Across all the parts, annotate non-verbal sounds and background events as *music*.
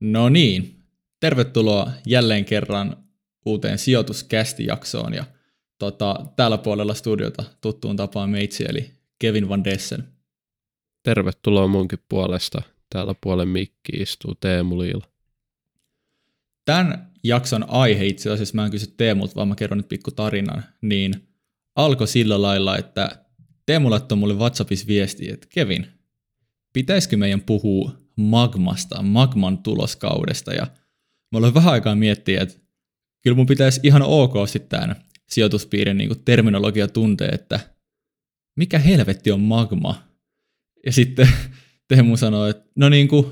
No niin, tervetuloa jälleen kerran uuteen sijoituskästijaksoon ja tota, täällä puolella studiota tuttuun tapaan meitsi eli Kevin Van Dessen. Tervetuloa munkin puolesta. Täällä puolen mikki istuu Teemu Liila. Tämän jakson aihe itse asiassa, mä en kysy Teemulta, vaan mä kerron nyt pikku tarinan, niin alkoi sillä lailla, että Teemu laittoi mulle WhatsAppissa viesti, että Kevin, pitäisikö meidän puhua magmasta, magman tuloskaudesta, ja mä olen vähän aikaa miettiä, että kyllä mun pitäisi ihan ok sitten tämän sijoituspiirin niin terminologia tuntee, että mikä helvetti on magma? Ja sitten *laughs* Teemu sanoi, että no niin kuin,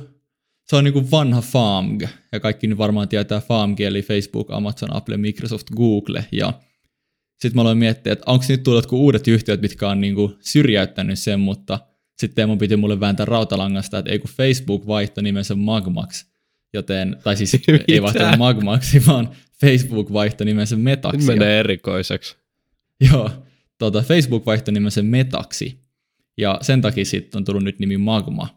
se on niin kuin vanha FAMG, ja kaikki nyt varmaan tietää FAMG, eli Facebook, Amazon, Apple, Microsoft, Google, ja sitten mä aloin miettiä, että onko nyt tullut uudet yhtiöt, mitkä on niin kuin syrjäyttänyt sen, mutta sitten mun piti mulle vääntää rautalangasta, että ei kun Facebook vaihtoi nimensä Magmax, joten, tai siis *laughs* ei vaihtanut Magmaxi, vaan Facebook vaihtoi nimensä Metaksi. Nyt menee erikoiseksi. Joo, tota, Facebook vaihtoi nimensä Metaksi, ja sen takia sitten on tullut nyt nimi Magma.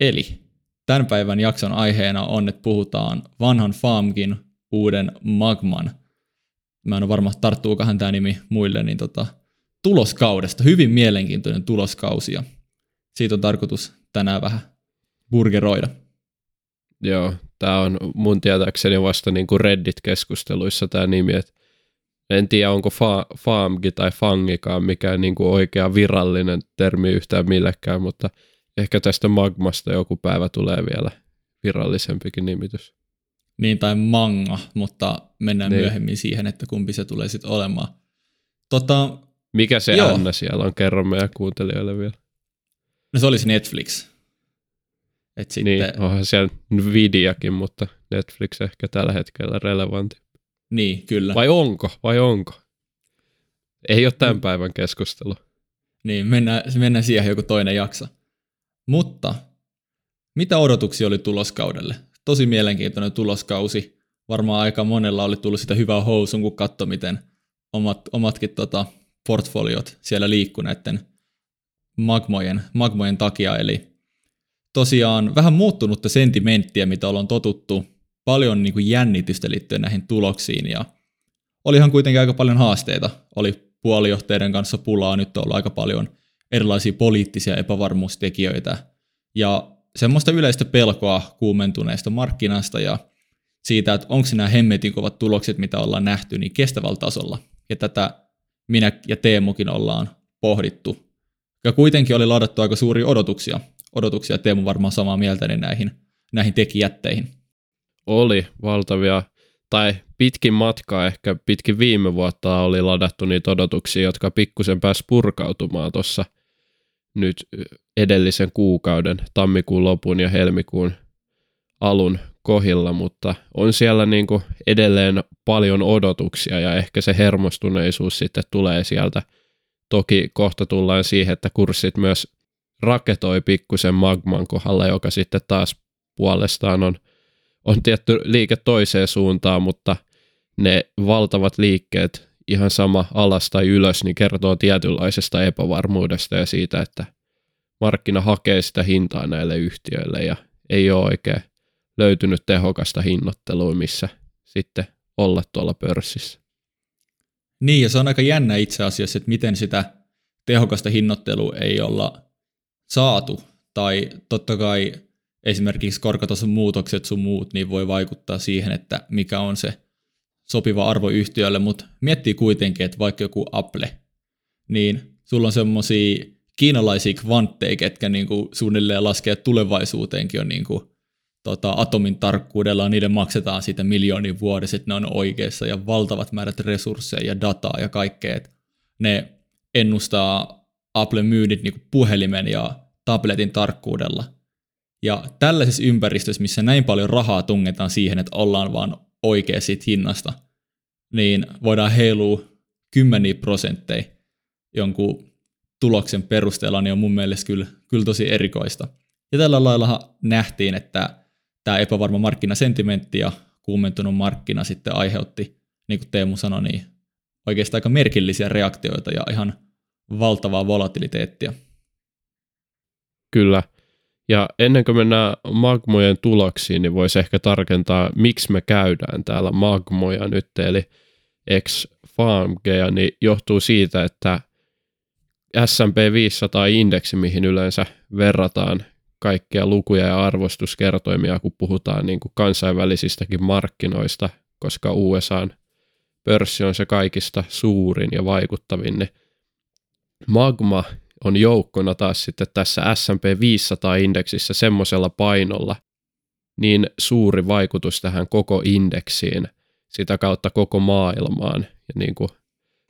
Eli tämän päivän jakson aiheena on, että puhutaan vanhan Faamkin uuden Magman. Mä en ole varma, tarttuukohan tämä nimi muille, niin tota, tuloskaudesta. Hyvin mielenkiintoinen tuloskausi ja siitä on tarkoitus tänään vähän burgeroida. Joo, tämä on mun tietääkseni vasta niin kuin Reddit-keskusteluissa tämä nimi, että en tiedä onko fa- faamgi tai fangikaan mikään niin kuin oikea virallinen termi yhtään millekään, mutta ehkä tästä magmasta joku päivä tulee vielä virallisempikin nimitys. Niin, tai manga, mutta mennään niin. myöhemmin siihen, että kumpi se tulee sitten olemaan. Tota, Mikä se joo. Anna siellä on, kerro meidän kuuntelijoille vielä. No se olisi Netflix. Et sitten... Niin, onhan siellä Nvidiakin, mutta Netflix ehkä tällä hetkellä relevantti. Niin, kyllä. Vai onko, vai onko? Ei ole tämän päivän keskustelu. Niin, mennään, mennään siihen joku toinen jakso. Mutta mitä odotuksia oli tuloskaudelle? Tosi mielenkiintoinen tuloskausi. Varmaan aika monella oli tullut sitä hyvää housun, kun katsoi, miten omat, omatkin tota, portfoliot siellä liikkuu näiden magmojen, magmojen takia. Eli tosiaan vähän muuttunutta sentimenttiä, mitä ollaan totuttu. Paljon niin kuin jännitystä liittyen näihin tuloksiin ja olihan kuitenkin aika paljon haasteita. Oli puolijohteiden kanssa pulaa, nyt on ollut aika paljon erilaisia poliittisia epävarmuustekijöitä ja semmoista yleistä pelkoa kuumentuneesta markkinasta ja siitä, että onko nämä hemmetin kovat tulokset, mitä ollaan nähty, niin kestävällä tasolla. Ja tätä minä ja Teemukin ollaan pohdittu ja kuitenkin oli ladattu aika suuria odotuksia. Odotuksia Teemu varmaan samaa mieltä niin näihin, näihin tekijätteihin. Oli valtavia, tai pitkin matkaa ehkä pitkin viime vuotta oli ladattu niitä odotuksia, jotka pikkusen pääsi purkautumaan tuossa nyt edellisen kuukauden, tammikuun lopun ja helmikuun alun kohilla, mutta on siellä niin kuin edelleen paljon odotuksia ja ehkä se hermostuneisuus sitten tulee sieltä – Toki kohta tullaan siihen, että kurssit myös raketoi pikkusen magman kohdalla, joka sitten taas puolestaan on, on tietty liike toiseen suuntaan, mutta ne valtavat liikkeet, ihan sama alas tai ylös, niin kertoo tietynlaisesta epävarmuudesta ja siitä, että markkina hakee sitä hintaa näille yhtiöille ja ei ole oikein löytynyt tehokasta hinnoittelua, missä sitten olla tuolla pörssissä. Niin, ja se on aika jännä itse asiassa, että miten sitä tehokasta hinnoittelua ei olla saatu. Tai totta kai esimerkiksi korkotason muutokset sun muut, niin voi vaikuttaa siihen, että mikä on se sopiva arvo yhtiölle, mutta miettii kuitenkin, että vaikka joku Apple, niin sulla on semmoisia kiinalaisia kvantteja, ketkä niinku suunnilleen laskee tulevaisuuteenkin on niinku tota, atomin tarkkuudella, niiden maksetaan siitä miljoonin vuodessa, että ne on oikeassa ja valtavat määrät resursseja ja dataa ja kaikkea. Että ne ennustaa Apple myynnit niin puhelimen ja tabletin tarkkuudella. Ja tällaisessa ympäristössä, missä näin paljon rahaa tungetaan siihen, että ollaan vaan oikea siitä hinnasta, niin voidaan heilua kymmeniä prosentteja jonkun tuloksen perusteella, niin on mun mielestä kyllä, kyllä tosi erikoista. Ja tällä lailla nähtiin, että tämä epävarma markkinasentimentti ja kuumentunut markkina sitten aiheutti, niin kuin Teemu sanoi, niin oikeastaan aika merkillisiä reaktioita ja ihan valtavaa volatiliteettia. Kyllä, Ja ennen kuin mennään Magmojen tuloksiin, niin voisi ehkä tarkentaa, miksi me käydään täällä Magmoja nyt, eli ex Farmgeja, niin johtuu siitä, että S&P 500-indeksi, mihin yleensä verrataan kaikkia lukuja ja arvostuskertoimia, kun puhutaan niin kuin kansainvälisistäkin markkinoista, koska USAn pörssi on se kaikista suurin ja vaikuttavin, niin Magma on joukkona taas sitten tässä S&P 500-indeksissä semmoisella painolla niin suuri vaikutus tähän koko indeksiin, sitä kautta koko maailmaan ja niin kuin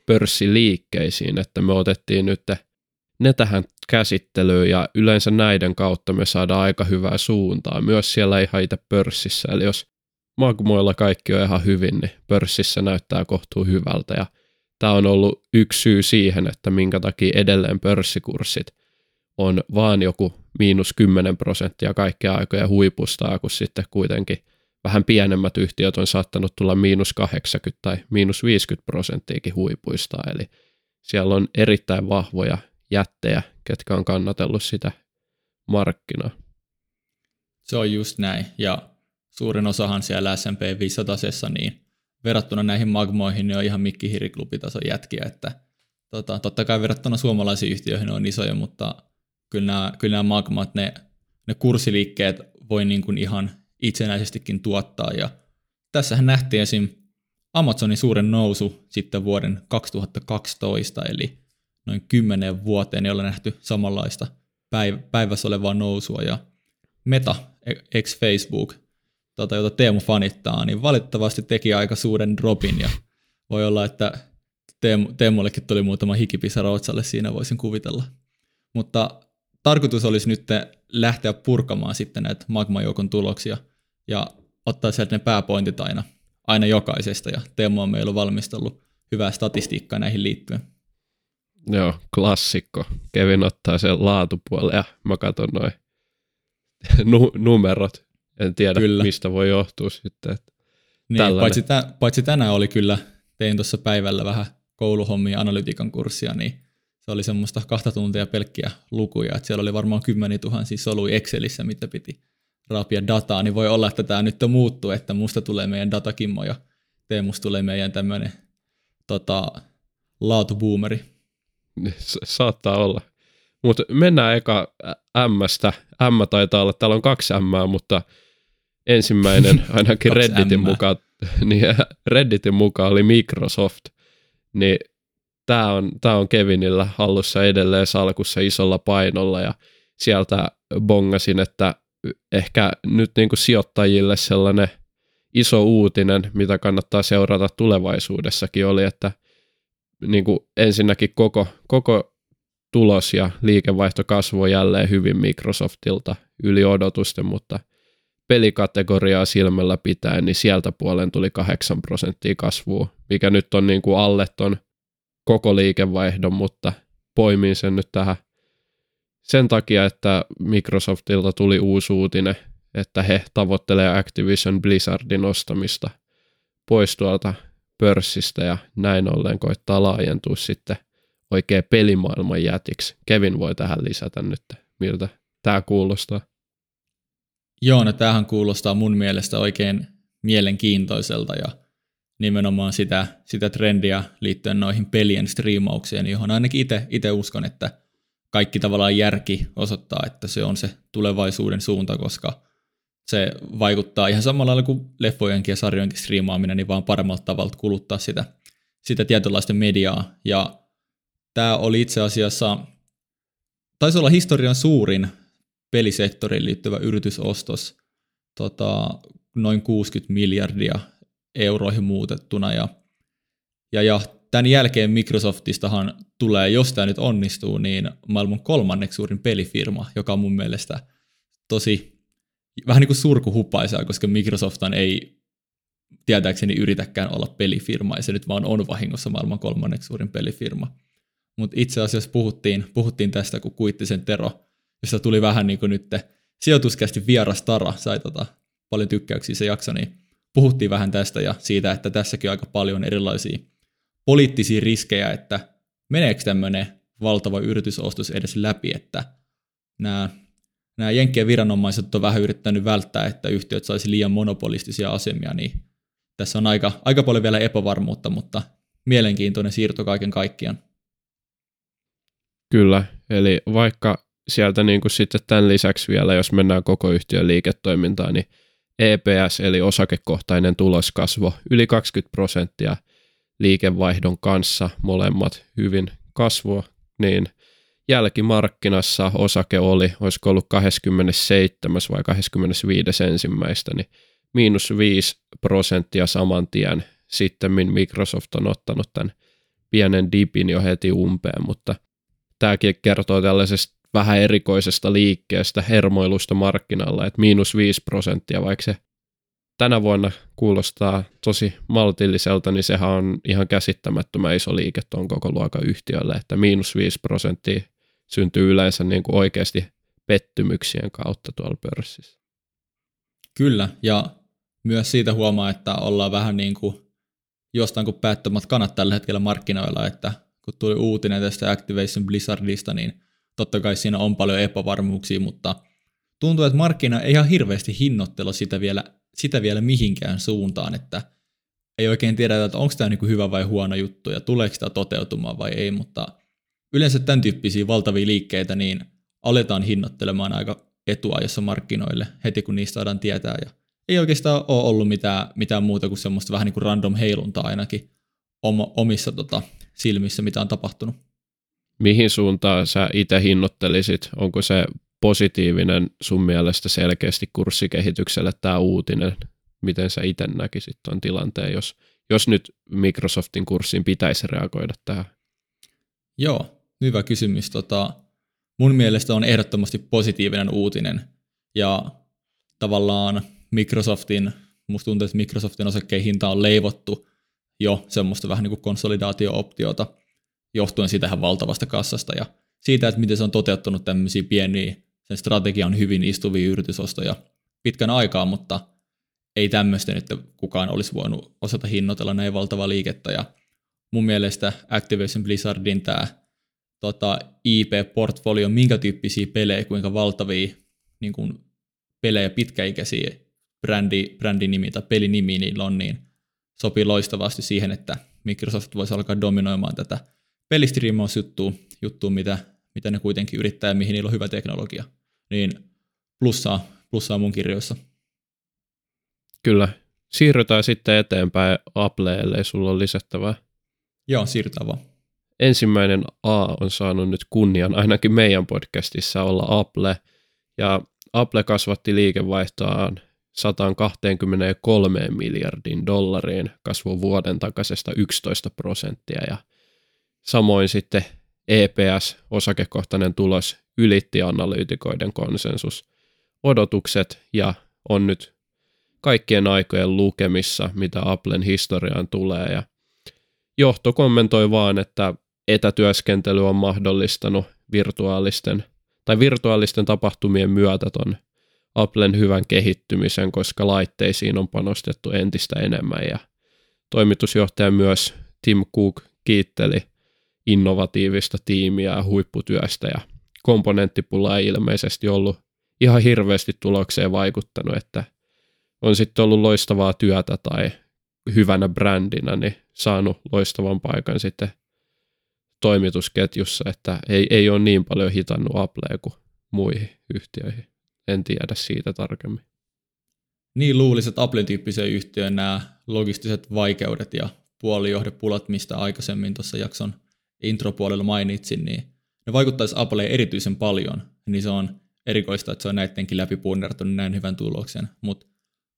pörssiliikkeisiin, että me otettiin nyt ne tähän käsittelyyn ja yleensä näiden kautta me saadaan aika hyvää suuntaa myös siellä ihan itse pörssissä. Eli jos magmoilla kaikki on ihan hyvin, niin pörssissä näyttää kohtuu hyvältä ja tämä on ollut yksi syy siihen, että minkä takia edelleen pörssikurssit on vaan joku miinus 10 prosenttia kaikkea aikoja huipustaa, kun sitten kuitenkin vähän pienemmät yhtiöt on saattanut tulla miinus 80 tai miinus 50 prosenttiakin huipuistaa, eli siellä on erittäin vahvoja jättejä, ketkä on kannatellut sitä markkinaa. Se on just näin, ja suurin osahan siellä S&P 500 niin verrattuna näihin magmoihin ne on ihan mikkihiriklubitason jätkiä, että tota, totta kai verrattuna suomalaisiin yhtiöihin ne on isoja, mutta kyllä nämä, kyllä nämä magmat, ne, ne kurssiliikkeet voi niin kuin ihan itsenäisestikin tuottaa. Ja tässähän nähtiin esim. Amazonin suuren nousu sitten vuoden 2012, eli noin kymmenen vuoteen ei ole nähty samanlaista päivässä olevaa nousua. Ja Meta, ex Facebook, tota, jota Teemu fanittaa, niin valitettavasti teki aika suuren dropin ja voi olla, että Teemu, Teemullekin tuli muutama hikipisara otsalle siinä voisin kuvitella. Mutta tarkoitus olisi nyt lähteä purkamaan sitten näitä Magma-joukon tuloksia ja ottaa sieltä ne pääpointit aina, aina jokaisesta ja Teemu on meillä valmistellut hyvää statistiikkaa näihin liittyen. Joo, klassikko. Kevin ottaa sen laatupuolen ja mä katson noin nu- numerot en tiedä, kyllä. mistä voi johtua sitten. Että niin, paitsi, tä, paitsi tänään oli kyllä, tein tuossa päivällä vähän kouluhommia analytiikan kurssia, niin se oli semmoista kahta tuntia pelkkiä lukuja, että siellä oli varmaan kymmeni tuhansia soluja Excelissä, mitä piti raapia dataa, niin voi olla, että tämä nyt muuttuu, että musta tulee meidän datakimmo ja Teemusta tulee meidän tämmöinen tota, laatuboomeri. *laughs* Saattaa olla. Mutta mennään eka M-stä. M taitaa olla, täällä on kaksi M, mutta ensimmäinen *laughs* ainakin Redditin mukaan, *laughs* niin Redditin mukaan oli Microsoft, niin tämä on, tää on Kevinillä hallussa edelleen salkussa isolla painolla ja sieltä bongasin, että ehkä nyt niin kuin sijoittajille sellainen iso uutinen, mitä kannattaa seurata tulevaisuudessakin oli, että niin kuin ensinnäkin koko, koko tulos ja liikevaihto kasvoi jälleen hyvin Microsoftilta yli odotusten, mutta – pelikategoriaa silmällä pitäen, niin sieltä puolen tuli 8 prosenttia kasvua, mikä nyt on niin kuin alle ton koko liikevaihdon, mutta poimin sen nyt tähän sen takia, että Microsoftilta tuli uusi uutinen, että he tavoittelee Activision Blizzardin ostamista pois tuolta pörssistä ja näin ollen koittaa laajentua sitten oikein pelimaailman jätiksi. Kevin voi tähän lisätä nyt, miltä tämä kuulostaa. Joo, no tämähän kuulostaa mun mielestä oikein mielenkiintoiselta ja nimenomaan sitä, sitä trendiä liittyen noihin pelien striimaukseen, johon ainakin itse uskon, että kaikki tavallaan järki osoittaa, että se on se tulevaisuuden suunta, koska se vaikuttaa ihan samalla lailla kuin leffojenkin ja sarjojenkin striimaaminen, niin vaan paremmalta tavalla kuluttaa sitä, sitä tietynlaista mediaa. Ja tämä oli itse asiassa, taisi olla historian suurin pelisektoriin liittyvä yritysostos tota, noin 60 miljardia euroihin muutettuna. Ja, ja, ja tämän jälkeen Microsoftistahan tulee, jos tämä nyt onnistuu, niin maailman kolmanneksi suurin pelifirma, joka on mun mielestä tosi vähän niin kuin surkuhupaisaa, koska Microsofthan ei tietääkseni yritäkään olla pelifirma, ja se nyt vaan on vahingossa maailman kolmanneksi suurin pelifirma. Mutta itse asiassa puhuttiin, puhuttiin tästä, kun Kuittisen Tero jossa tuli vähän niin kuin nyt sijoituskästi vieras Tara, sai tota, paljon tykkäyksiä se jakso, niin puhuttiin vähän tästä ja siitä, että tässäkin on aika paljon erilaisia poliittisia riskejä, että meneekö tämmöinen valtava yritysostos edes läpi, että nämä nämä Jenkkien viranomaiset on vähän yrittänyt välttää, että yhtiöt saisi liian monopolistisia asemia, niin tässä on aika, aika paljon vielä epävarmuutta, mutta mielenkiintoinen siirto kaiken kaikkiaan. Kyllä, eli vaikka sieltä niin kuin sitten tämän lisäksi vielä, jos mennään koko yhtiön liiketoimintaan, niin EPS eli osakekohtainen tuloskasvo yli 20 prosenttia liikevaihdon kanssa molemmat hyvin kasvua, niin jälkimarkkinassa osake oli, olisiko ollut 27. vai 25. ensimmäistä, niin miinus 5 prosenttia saman tien. Sitten Microsoft on ottanut tämän pienen dipin jo heti umpeen, mutta tämäkin kertoo tällaisesta vähän erikoisesta liikkeestä, hermoilusta markkinalla, että miinus 5 prosenttia, vaikka se tänä vuonna kuulostaa tosi maltilliselta, niin sehän on ihan käsittämättömän iso liike tuon koko luokan yhtiölle, että miinus 5 prosenttia syntyy yleensä niin kuin oikeasti pettymyksien kautta tuolla pörssissä. Kyllä, ja myös siitä huomaa, että ollaan vähän niin kuin jostain kuin päättömät kanat tällä hetkellä markkinoilla, että kun tuli uutinen tästä Activation Blizzardista, niin totta kai siinä on paljon epävarmuuksia, mutta tuntuu, että markkina ei ihan hirveästi hinnoittelu sitä vielä, sitä vielä mihinkään suuntaan, että ei oikein tiedä, että onko tämä niin hyvä vai huono juttu ja tuleeko sitä toteutumaan vai ei, mutta yleensä tämän tyyppisiä valtavia liikkeitä niin aletaan hinnoittelemaan aika etuajassa markkinoille heti kun niistä saadaan tietää ja ei oikeastaan ole ollut mitään, mitään muuta kuin semmoista vähän niin kuin random heiluntaa ainakin omissa tota, silmissä, mitä on tapahtunut. Mihin suuntaan sä itse hinnoittelisit? Onko se positiivinen sun mielestä selkeästi kurssikehitykselle tämä uutinen? Miten sä itse näkisit tuon tilanteen, jos, jos nyt Microsoftin kurssiin pitäisi reagoida tähän? Joo, hyvä kysymys. Tota, mun mielestä on ehdottomasti positiivinen uutinen. Ja tavallaan Microsoftin, musta tuntuu, että Microsoftin osakkeen hinta on leivottu jo semmoista vähän niin kuin konsolidaatio-optiota, johtuen siitä valtavasta kassasta ja siitä, että miten se on toteuttanut tämmöisiä pieniä, sen strategia on hyvin istuvia yritysostoja pitkän aikaa, mutta ei tämmöistä nyt kukaan olisi voinut osata hinnoitella näin valtavaa liikettä ja mun mielestä Activision Blizzardin tämä tota, IP-portfolio, minkä tyyppisiä pelejä, kuinka valtavia niin kuin pelejä pitkäikäisiä brändi, brändinimi tai pelinimi niillä on, niin sopii loistavasti siihen, että Microsoft voisi alkaa dominoimaan tätä pelistriimausjuttua, juttua, mitä, mitä ne kuitenkin yrittää ja mihin niillä on hyvä teknologia. Niin plussaa, plussaa mun kirjoissa. Kyllä. Siirrytään sitten eteenpäin Appleelle, ellei sulla ole lisättävää. Joo, siirrytään vaan. Ensimmäinen A on saanut nyt kunnian ainakin meidän podcastissa olla Apple, ja Apple kasvatti liikevaihtoaan 123 miljardin dollariin kasvu vuoden takaisesta 11 prosenttia. Ja samoin sitten EPS, osakekohtainen tulos, ylitti analyytikoiden konsensus odotukset ja on nyt kaikkien aikojen lukemissa, mitä Applen historiaan tulee. Ja johto kommentoi vaan, että etätyöskentely on mahdollistanut virtuaalisten tai virtuaalisten tapahtumien myötä ton Applen hyvän kehittymisen, koska laitteisiin on panostettu entistä enemmän. Ja toimitusjohtaja myös Tim Cook kiitteli innovatiivista tiimiä ja huipputyöstä ja komponenttipula ei ilmeisesti ollut ihan hirveästi tulokseen vaikuttanut, että on sitten ollut loistavaa työtä tai hyvänä brändinä, niin saanut loistavan paikan sitten toimitusketjussa, että ei, ei ole niin paljon hitannut Applea kuin muihin yhtiöihin. En tiedä siitä tarkemmin. Niin luulisin, että Apple-tyyppiseen yhtiöön nämä logistiset vaikeudet ja puolijohdepulat, mistä aikaisemmin tuossa jakson intropuolella mainitsin, niin ne vaikuttaisi Appleen erityisen paljon, niin se on erikoista, että se on näidenkin läpi punnertunut näin hyvän tuloksen. Mutta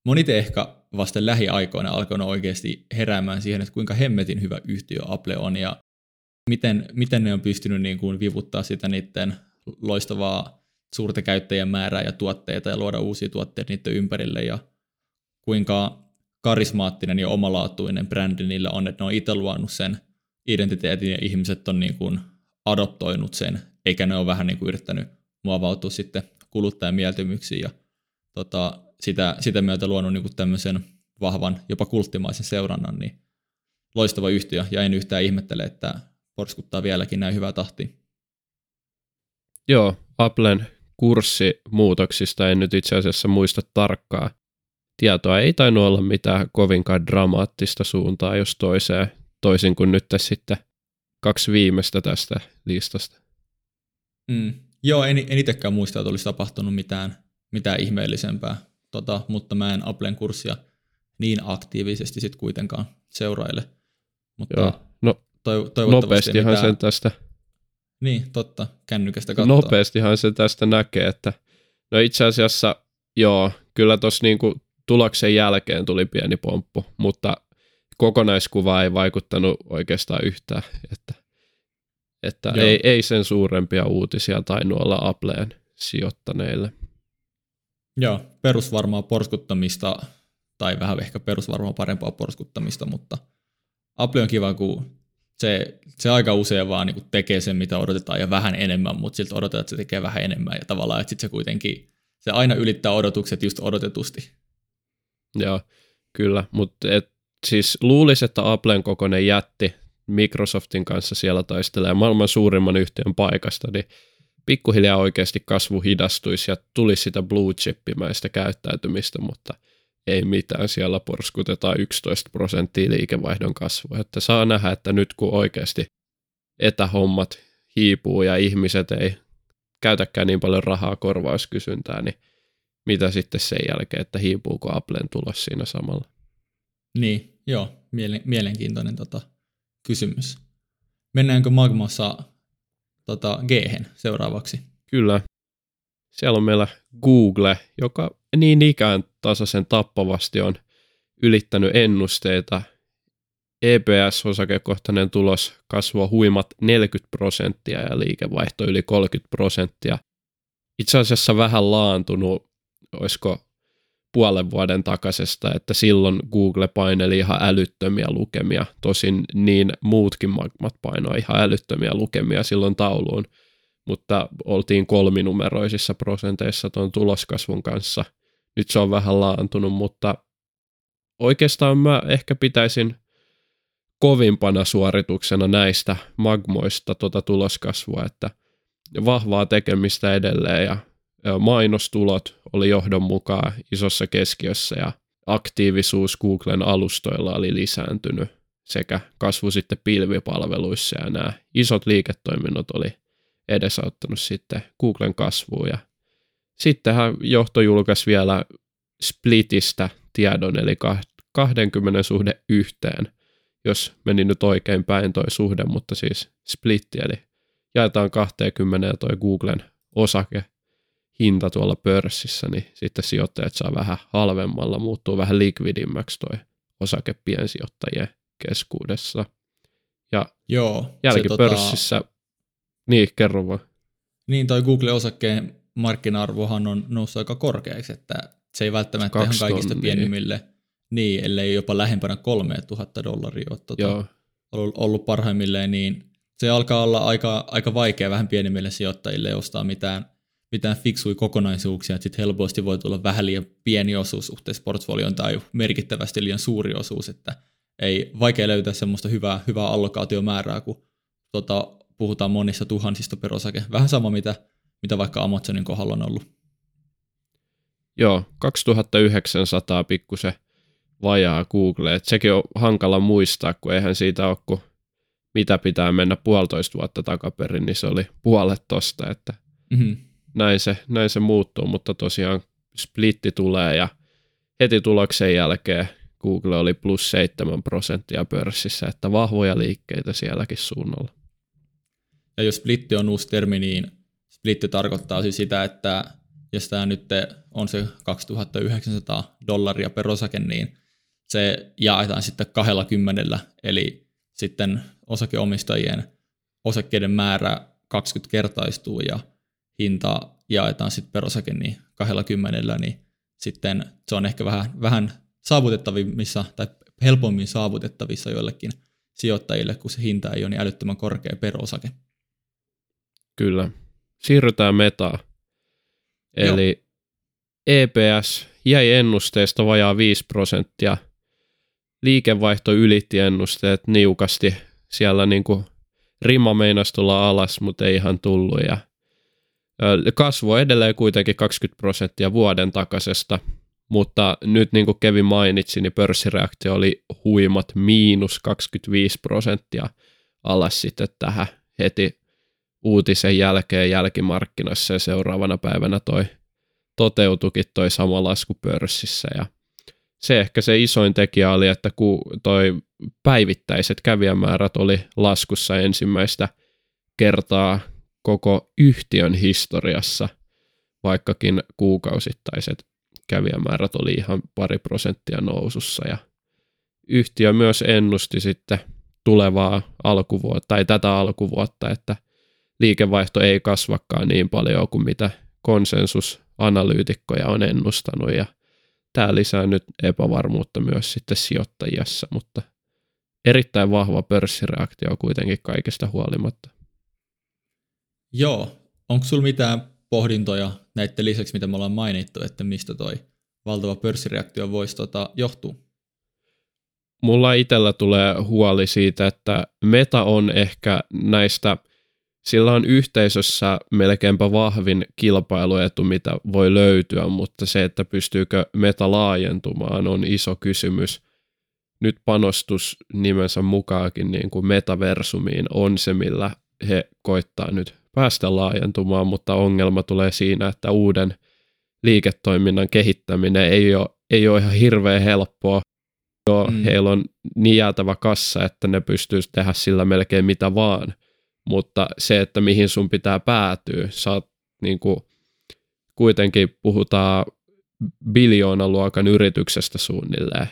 moni ehkä vasta lähiaikoina alkanut oikeasti heräämään siihen, että kuinka hemmetin hyvä yhtiö Apple on ja miten, miten ne on pystynyt niin kuin vivuttaa sitä niiden loistavaa suurta käyttäjän määrää ja tuotteita ja luoda uusia tuotteita niiden ympärille ja kuinka karismaattinen ja omalaatuinen brändi niillä on, että ne on itse luonut sen identiteetin ja ihmiset on niin kuin adoptoinut sen, eikä ne ole vähän niin kuin yrittänyt muovautua sitten kuluttajan mieltymyksiin ja tota, sitä, sitä myötä luonut niin kuin tämmöisen vahvan, jopa kulttimaisen seurannan, niin loistava yhtiö. Ja en yhtään ihmettele, että porskuttaa vieläkin näin hyvää tahtia. Joo, Applen kurssimuutoksista en nyt itse asiassa muista tarkkaa. Tietoa ei tainnut olla mitään kovinkaan dramaattista suuntaa jos toiseen, toisin kuin nyt sitten kaksi viimeistä tästä listasta. Mm. Joo, en, en itsekään muista, että olisi tapahtunut mitään, mitään ihmeellisempää, tota, mutta mä en Applen kurssia niin aktiivisesti sitten kuitenkaan seuraile. Mutta Joo. No, toiv- nopeastihan mitään... sen tästä niin, totta, kännykästä katsoa. Nopeastihan se tästä näkee, että no itse asiassa joo, kyllä tuossa niinku tuloksen jälkeen tuli pieni pomppu, mutta kokonaiskuva ei vaikuttanut oikeastaan yhtään, että, että ei, ei sen suurempia uutisia tainnut olla Appleen sijoittaneille. Joo, perusvarmaa porskuttamista, tai vähän ehkä perusvarmaa parempaa porskuttamista, mutta Apple on kiva, kun se, se aika usein vaan niin tekee sen, mitä odotetaan ja vähän enemmän, mutta siltä odotetaan, että se tekee vähän enemmän ja tavallaan, että sitten se kuitenkin, se aina ylittää odotukset just odotetusti. Joo, kyllä, mutta siis luulisi, että Applen kokoinen jätti Microsoftin kanssa siellä taistelee maailman suurimman yhtiön paikasta, niin pikkuhiljaa oikeasti kasvu hidastuisi ja tulisi sitä blue chippimäistä käyttäytymistä, mutta – ei mitään, siellä porskutetaan 11 prosenttia liikevaihdon kasvua. Että saa nähdä, että nyt kun oikeasti etähommat hiipuu ja ihmiset ei käytäkään niin paljon rahaa korvauskysyntää, niin mitä sitten sen jälkeen, että hiipuuko Applen tulos siinä samalla? Niin, joo, mielenkiintoinen tota, kysymys. Mennäänkö Magmassa tota, g seuraavaksi? Kyllä. Siellä on meillä Google, joka niin ikään tasaisen tappavasti on ylittänyt ennusteita. EPS-osakekohtainen tulos kasvoi huimat 40 prosenttia ja liikevaihto yli 30 prosenttia. Itse asiassa vähän laantunut, olisiko puolen vuoden takaisesta, että silloin Google paineli ihan älyttömiä lukemia. Tosin niin muutkin magmat painoi ihan älyttömiä lukemia silloin tauluun, mutta oltiin kolminumeroisissa prosenteissa tuon tuloskasvun kanssa – nyt se on vähän laantunut, mutta oikeastaan mä ehkä pitäisin kovimpana suorituksena näistä magmoista tuota tuloskasvua, että vahvaa tekemistä edelleen ja mainostulot oli johdonmukaan isossa keskiössä ja aktiivisuus Googlen alustoilla oli lisääntynyt sekä kasvu sitten pilvipalveluissa ja nämä isot liiketoiminnot oli edesauttanut sitten Googlen kasvuun ja Sittenhän johto julkaisi vielä Splitistä tiedon, eli 20 suhde yhteen, jos meni nyt oikein päin toi suhde, mutta siis splitti, eli jaetaan 20 ja toi Googlen osake hinta tuolla pörssissä, niin sitten sijoittajat saa vähän halvemmalla, muuttuu vähän likvidimmäksi toi osake piensijoittajien keskuudessa. Ja Joo, jälkipörssissä, tota... niin kerro vaan. Niin, toi Google-osakkeen markkina-arvohan on noussut aika korkeaksi, että se ei välttämättä ihan kaikista pienimmille, niin, ellei jopa lähempänä 3000 dollaria ole tota, ollut, ollut parhaimmilleen, niin se alkaa olla aika, aika vaikea vähän pienimmille sijoittajille ostaa mitään, mitään fiksui kokonaisuuksia, että sitten helposti voi tulla vähän liian pieni osuus suhteessa portfolioon tai merkittävästi liian suuri osuus, että ei vaikea löytää semmoista hyvää, hyvää allokaatiomäärää, kun tota, puhutaan monissa tuhansista per osake. Vähän sama, mitä mitä vaikka Amazonin kohdalla on ollut. Joo, 2900 pikkusen vajaa Google. Et sekin on hankala muistaa, kun eihän siitä ole, kun mitä pitää mennä puolitoista vuotta takaperin, niin se oli puolet tosta, että mm-hmm. näin, se, näin se muuttuu, mutta tosiaan splitti tulee ja heti tuloksen jälkeen Google oli plus 7 prosenttia pörssissä, että vahvoja liikkeitä sielläkin suunnalla. Ja jos splitti on uusi termi, niin splitti tarkoittaa siis sitä, että jos tämä nyt on se 2900 dollaria per osake, niin se jaetaan sitten 20, eli sitten osakeomistajien osakkeiden määrä 20 kertaistuu ja hinta jaetaan sitten per osake niin 20, niin sitten se on ehkä vähän, vähän saavutettavimmissa tai helpommin saavutettavissa joillekin sijoittajille, kun se hinta ei ole niin älyttömän korkea per osake. Kyllä, siirrytään metaan. Eli Joo. EPS jäi ennusteesta vajaa 5 prosenttia. Liikevaihto ylitti ennusteet niukasti. Siellä niin kuin rima meinasi tulla alas, mutta ei ihan tullut. Ja Kasvu edelleen kuitenkin 20 prosenttia vuoden takaisesta, mutta nyt niin kuin Kevin mainitsi, niin pörssireaktio oli huimat miinus 25 prosenttia alas sitten tähän heti uutisen jälkeen jälkimarkkinassa ja seuraavana päivänä toi toteutukin toi sama lasku pörssissä. Ja se ehkä se isoin tekijä oli, että kun toi päivittäiset kävijämäärät oli laskussa ensimmäistä kertaa koko yhtiön historiassa, vaikkakin kuukausittaiset kävijämäärät oli ihan pari prosenttia nousussa. Ja yhtiö myös ennusti sitten tulevaa alkuvuotta tai tätä alkuvuotta, että liikevaihto ei kasvakaan niin paljon kuin mitä konsensusanalyytikkoja on ennustanut ja tämä lisää nyt epävarmuutta myös sitten sijoittajassa, mutta erittäin vahva pörssireaktio kuitenkin kaikesta huolimatta. Joo, onko sulla mitään pohdintoja näiden lisäksi, mitä me ollaan mainittu, että mistä toi valtava pörssireaktio voisi tota, johtua? Mulla itsellä tulee huoli siitä, että Meta on ehkä näistä, sillä on yhteisössä melkeinpä vahvin kilpailuetu, mitä voi löytyä, mutta se, että pystyykö Meta laajentumaan on iso kysymys. Nyt panostus nimensä mukaakin niin kuin metaversumiin on se, millä he koittaa nyt päästä laajentumaan, mutta ongelma tulee siinä, että uuden liiketoiminnan kehittäminen ei ole, ei ole ihan hirveän helppoa. Joo, mm. Heillä on niin jäätävä kassa, että ne pystyisi tehdä sillä melkein mitä vaan, mutta se, että mihin sun pitää päätyä, saat niin kuin, kuitenkin puhutaan biljoonaluokan yrityksestä suunnilleen,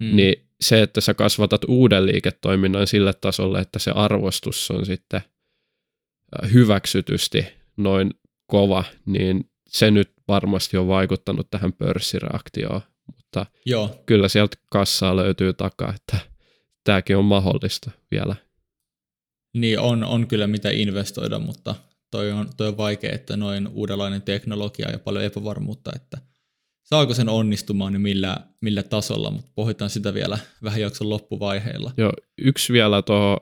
mm. niin se, että sä kasvatat uuden liiketoiminnan sille tasolle, että se arvostus on sitten – hyväksytysti noin kova, niin se nyt varmasti on vaikuttanut tähän pörssireaktioon, mutta Joo. kyllä sieltä kassaa löytyy takaa, että tämäkin on mahdollista vielä. Niin on, on kyllä mitä investoida, mutta toi on, toi on vaikea, että noin uudenlainen teknologia ja paljon epävarmuutta, että saako sen onnistumaan niin millä, millä tasolla, mutta pohditaan sitä vielä vähän jakson loppuvaiheilla. Joo, yksi vielä tuohon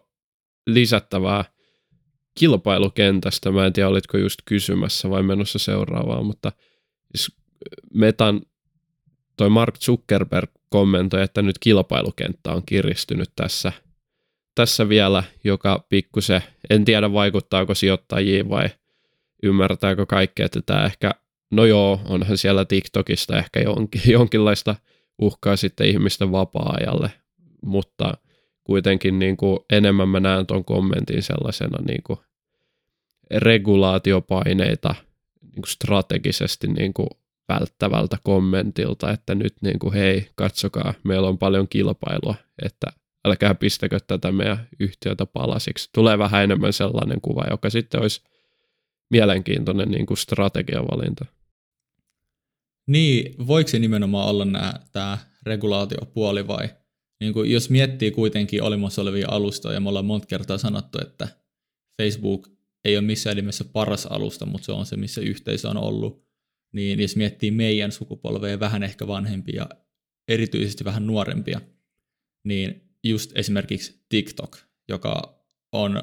lisättävää kilpailukentästä. Mä en tiedä, olitko just kysymässä vai menossa seuraavaan, mutta siis Metan toi Mark Zuckerberg kommentoi, että nyt kilpailukenttä on kiristynyt tässä, tässä vielä, joka pikkusen, en tiedä vaikuttaako sijoittajiin vai ymmärtääkö kaikki, että tämä ehkä, no joo, onhan siellä TikTokista ehkä jonkin, *laughs* jonkinlaista uhkaa sitten ihmisten vapaa-ajalle, mutta kuitenkin niin kuin enemmän mä näen tuon kommentin sellaisena niin kuin regulaatiopaineita niin kuin strategisesti niin kuin välttävältä kommentilta, että nyt niin kuin, hei, katsokaa, meillä on paljon kilpailua, että älkää pistäkö tätä meidän yhtiötä palasiksi. Tulee vähän enemmän sellainen kuva, joka sitten olisi mielenkiintoinen niin kuin strategiavalinta. Niin, voiko se nimenomaan olla tämä regulaatiopuoli vai niin kuin jos miettii kuitenkin olemassa olevia alustoja, me ollaan monta kertaa sanottu, että Facebook ei ole missään nimessä paras alusta, mutta se on se, missä yhteisö on ollut, niin jos miettii meidän sukupolveja, vähän ehkä vanhempia, erityisesti vähän nuorempia, niin just esimerkiksi TikTok, joka on,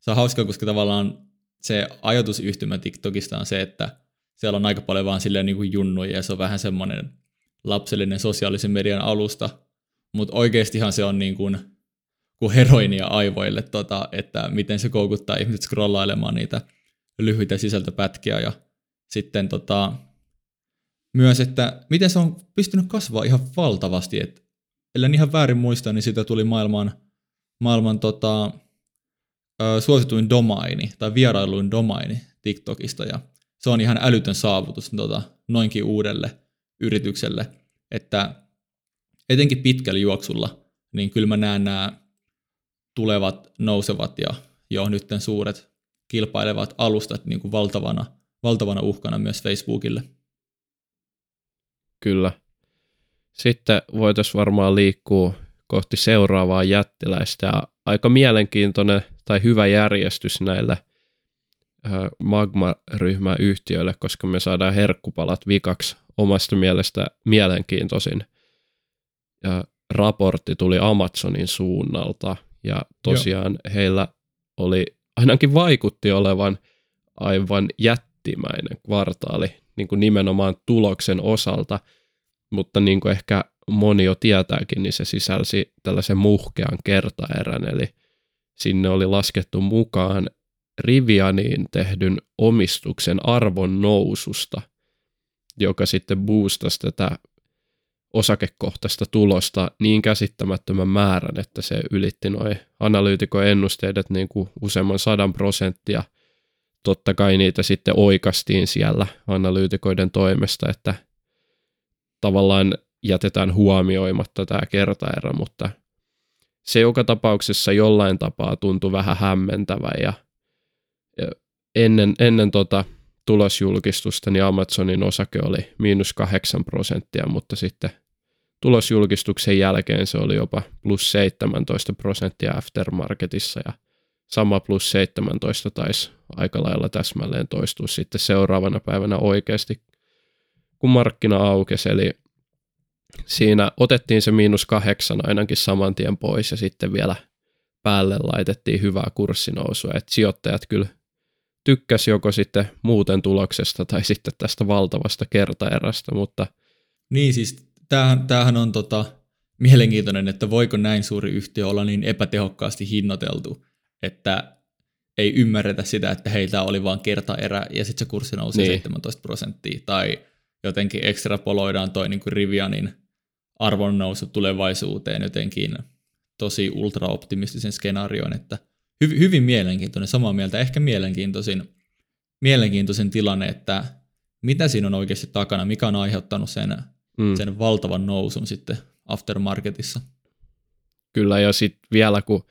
se on hauska, koska tavallaan se ajatusyhtymä TikTokista on se, että siellä on aika paljon vaan silleen niin kuin junnuja ja se on vähän semmoinen lapsellinen sosiaalisen median alusta, mutta oikeastihan se on niin kuin, kuin heroinia aivoille, tota, että miten se koukuttaa ihmiset scrollailemaan niitä lyhyitä sisältöpätkiä ja sitten tota, myös, että miten se on pystynyt kasvaa ihan valtavasti, että ellen ihan väärin muista, niin siitä tuli maailman, maailman tota, suosituin domaini tai vierailuin domaini TikTokista ja se on ihan älytön saavutus tota, noinkin uudelle yritykselle, että etenkin pitkällä juoksulla, niin kyllä mä näen nämä tulevat, nousevat ja jo nyt suuret kilpailevat alustat niin kuin valtavana, valtavana uhkana myös Facebookille. Kyllä. Sitten voitaisiin varmaan liikkua kohti seuraavaa jättiläistä. Ja aika mielenkiintoinen tai hyvä järjestys näille Magma-ryhmän yhtiöille, koska me saadaan herkkupalat vikaksi omasta mielestä mielenkiintoisin. Ja raportti tuli Amazonin suunnalta. Ja tosiaan Joo. heillä oli, ainakin vaikutti olevan aivan jät, jättimäinen kvartaali niin kuin nimenomaan tuloksen osalta, mutta niin kuin ehkä moni jo tietääkin, niin se sisälsi tällaisen muhkean kertaerän, eli sinne oli laskettu mukaan Rivianiin tehdyn omistuksen arvon noususta, joka sitten boostasi tätä osakekohtaista tulosta niin käsittämättömän määrän, että se ylitti noin analyytikon ennusteet niin kuin useamman sadan prosenttia. Totta kai niitä sitten oikastiin siellä analyytikoiden toimesta, että tavallaan jätetään huomioimatta tämä kertaerä, mutta se joka tapauksessa jollain tapaa tuntui vähän hämmentävä ja ennen, ennen tota tulosjulkistusta niin Amazonin osake oli miinus 8 prosenttia, mutta sitten tulosjulkistuksen jälkeen se oli jopa plus 17 prosenttia aftermarketissa ja sama plus 17 taisi aika lailla täsmälleen toistua sitten seuraavana päivänä oikeasti, kun markkina aukesi. Eli siinä otettiin se miinus kahdeksan ainakin saman tien pois ja sitten vielä päälle laitettiin hyvää kurssinousua. että sijoittajat kyllä tykkäsi joko sitten muuten tuloksesta tai sitten tästä valtavasta kertaerästä, mutta... Niin siis tämähän, tämähän on tota, mielenkiintoinen, että voiko näin suuri yhtiö olla niin epätehokkaasti hinnoiteltu, että ei ymmärretä sitä, että heiltä oli vain kertaerä ja sitten se kurssi nousi niin. 17 prosenttia, tai jotenkin ekstrapoloidaan toi niin kuin Rivianin arvonnousu tulevaisuuteen jotenkin tosi ultraoptimistisen skenaarioon, että hy, hyvin mielenkiintoinen, samaa mieltä, ehkä mielenkiintoisin, mielenkiintoisin tilanne, että mitä siinä on oikeasti takana, mikä on aiheuttanut sen mm. sen valtavan nousun sitten aftermarketissa. Kyllä, ja sitten vielä kun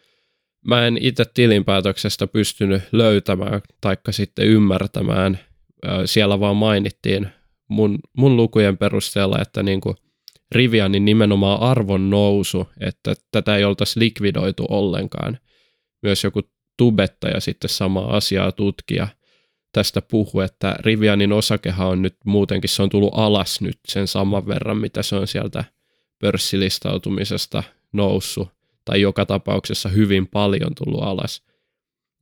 mä en itse tilinpäätöksestä pystynyt löytämään taikka sitten ymmärtämään, siellä vaan mainittiin mun, mun lukujen perusteella, että niin kuin Rivianin nimenomaan arvon nousu, että tätä ei oltaisi likvidoitu ollenkaan. Myös joku tubettaja sitten samaa asiaa tutkija – tästä puhu, että Rivianin osakehan on nyt muutenkin, se on tullut alas nyt sen saman verran, mitä se on sieltä pörssilistautumisesta noussut, tai joka tapauksessa hyvin paljon tullut alas,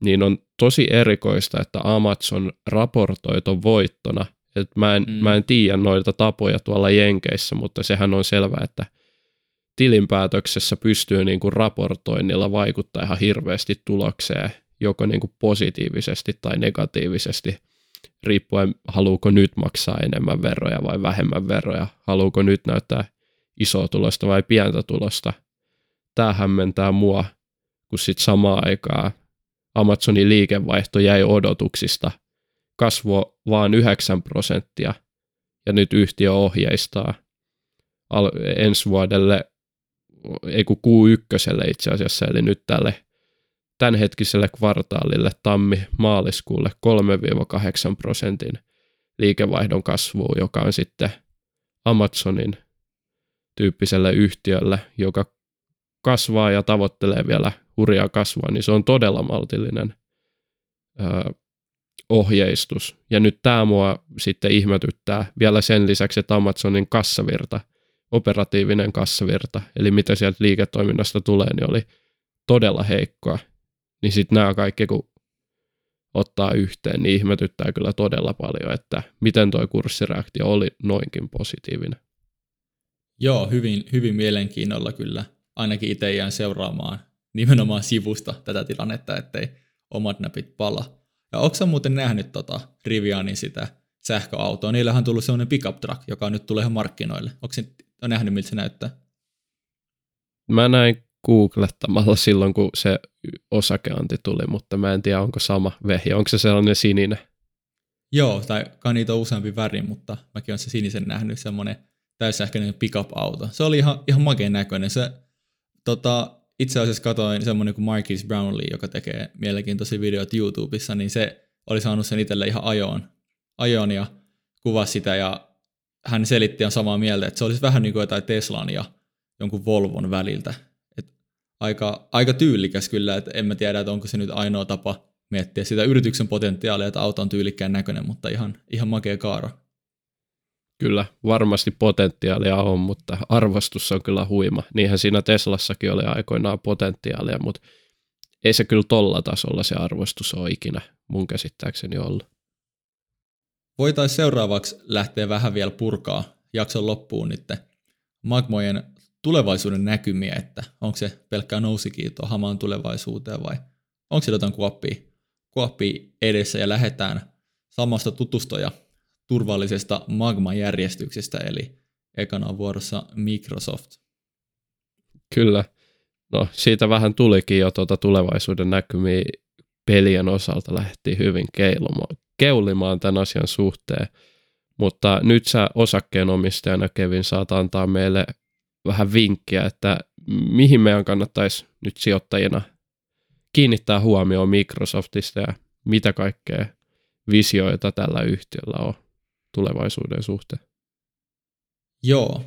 niin on tosi erikoista, että Amazon raportoi ton voittona. Et mä, en, mm. mä en tiedä noita tapoja tuolla Jenkeissä, mutta sehän on selvä, että tilinpäätöksessä pystyy niinku raportoinnilla vaikuttaa ihan hirveästi tulokseen joko niin kuin positiivisesti tai negatiivisesti, riippuen haluuko nyt maksaa enemmän veroja vai vähemmän veroja, haluuko nyt näyttää isoa tulosta vai pientä tulosta. Tämä hämmentää mua, kun sitten samaan aikaan Amazonin liikevaihto jäi odotuksista, kasvo vaan 9 prosenttia, ja nyt yhtiö ohjeistaa ensi vuodelle, ei kun Q1 itse asiassa, eli nyt tälle tämänhetkiselle kvartaalille tammi-maaliskuulle 3-8 prosentin liikevaihdon kasvua, joka on sitten Amazonin tyyppiselle yhtiölle, joka kasvaa ja tavoittelee vielä hurjaa kasvua, niin se on todella maltillinen ohjeistus. Ja nyt tämä mua sitten ihmetyttää vielä sen lisäksi, että Amazonin kassavirta, operatiivinen kassavirta, eli mitä sieltä liiketoiminnasta tulee, niin oli todella heikkoa niin sitten nämä kaikki kun ottaa yhteen, niin ihmetyttää kyllä todella paljon, että miten tuo kurssireaktio oli noinkin positiivinen. Joo, hyvin, hyvin mielenkiinnolla kyllä. Ainakin itse jään seuraamaan nimenomaan sivusta tätä tilannetta, ettei omat näpit pala. Ja onko muuten nähnyt tota Rivianin sitä sähköautoa? Niillähän on tullut sellainen pickup truck, joka nyt tulee ihan markkinoille. Onko on nähnyt, miltä se näyttää? Mä näin googlettamalla silloin, kun se osakeanti tuli, mutta mä en tiedä, onko sama vehje. Onko se sellainen sininen? Joo, tai kai niitä on useampi väri, mutta mäkin olen se sinisen nähnyt, semmoinen täyssähköinen pickup-auto. Se oli ihan, ihan makeen näköinen. Se, tota, itse asiassa katsoin semmoinen kuin Marquis Brownlee, joka tekee mielenkiintoisia videoita YouTubessa, niin se oli saanut sen itselle ihan ajoon, ajoon ja kuvasi sitä ja hän selitti on samaa mieltä, että se olisi vähän niin kuin jotain Teslan ja jonkun Volvon väliltä aika, aika tyylikäs kyllä, että en mä tiedä, että onko se nyt ainoa tapa miettiä sitä yrityksen potentiaalia, että auto on tyylikkään näköinen, mutta ihan, ihan makea kaara. Kyllä, varmasti potentiaalia on, mutta arvostus on kyllä huima. Niinhän siinä Teslassakin oli aikoinaan potentiaalia, mutta ei se kyllä tolla tasolla se arvostus ole ikinä mun käsittääkseni ollut. voitaisiin seuraavaksi lähteä vähän vielä purkaa jakson loppuun nyt Magmojen tulevaisuuden näkymiä, että onko se pelkkää nousikiitoa hamaan tulevaisuuteen vai onko siellä jotain kuoppia, kuoppia edessä ja lähdetään samasta tutustoja turvallisesta Magma-järjestyksestä, eli ekana on vuorossa Microsoft. Kyllä. No siitä vähän tulikin jo tuota tulevaisuuden näkymiä pelien osalta lähti hyvin keilumaan, keulimaan tämän asian suhteen. Mutta nyt sä osakkeenomistajana, Kevin, saat antaa meille vähän vinkkiä, että mihin meidän kannattaisi nyt sijoittajina kiinnittää huomioon Microsoftista ja mitä kaikkea visioita tällä yhtiöllä on tulevaisuuden suhteen. Joo,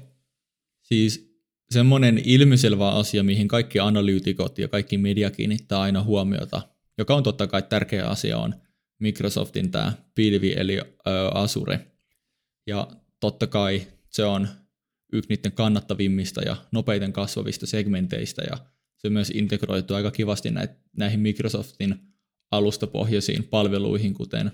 siis semmoinen ilmiselvä asia, mihin kaikki analyytikot ja kaikki media kiinnittää aina huomiota, joka on totta kai tärkeä asia, on Microsoftin tämä pilvi eli Azure. Ja totta kai se on yksi niiden kannattavimmista ja nopeiten kasvavista segmenteistä ja se myös integroitu aika kivasti näihin Microsoftin alustapohjaisiin palveluihin, kuten,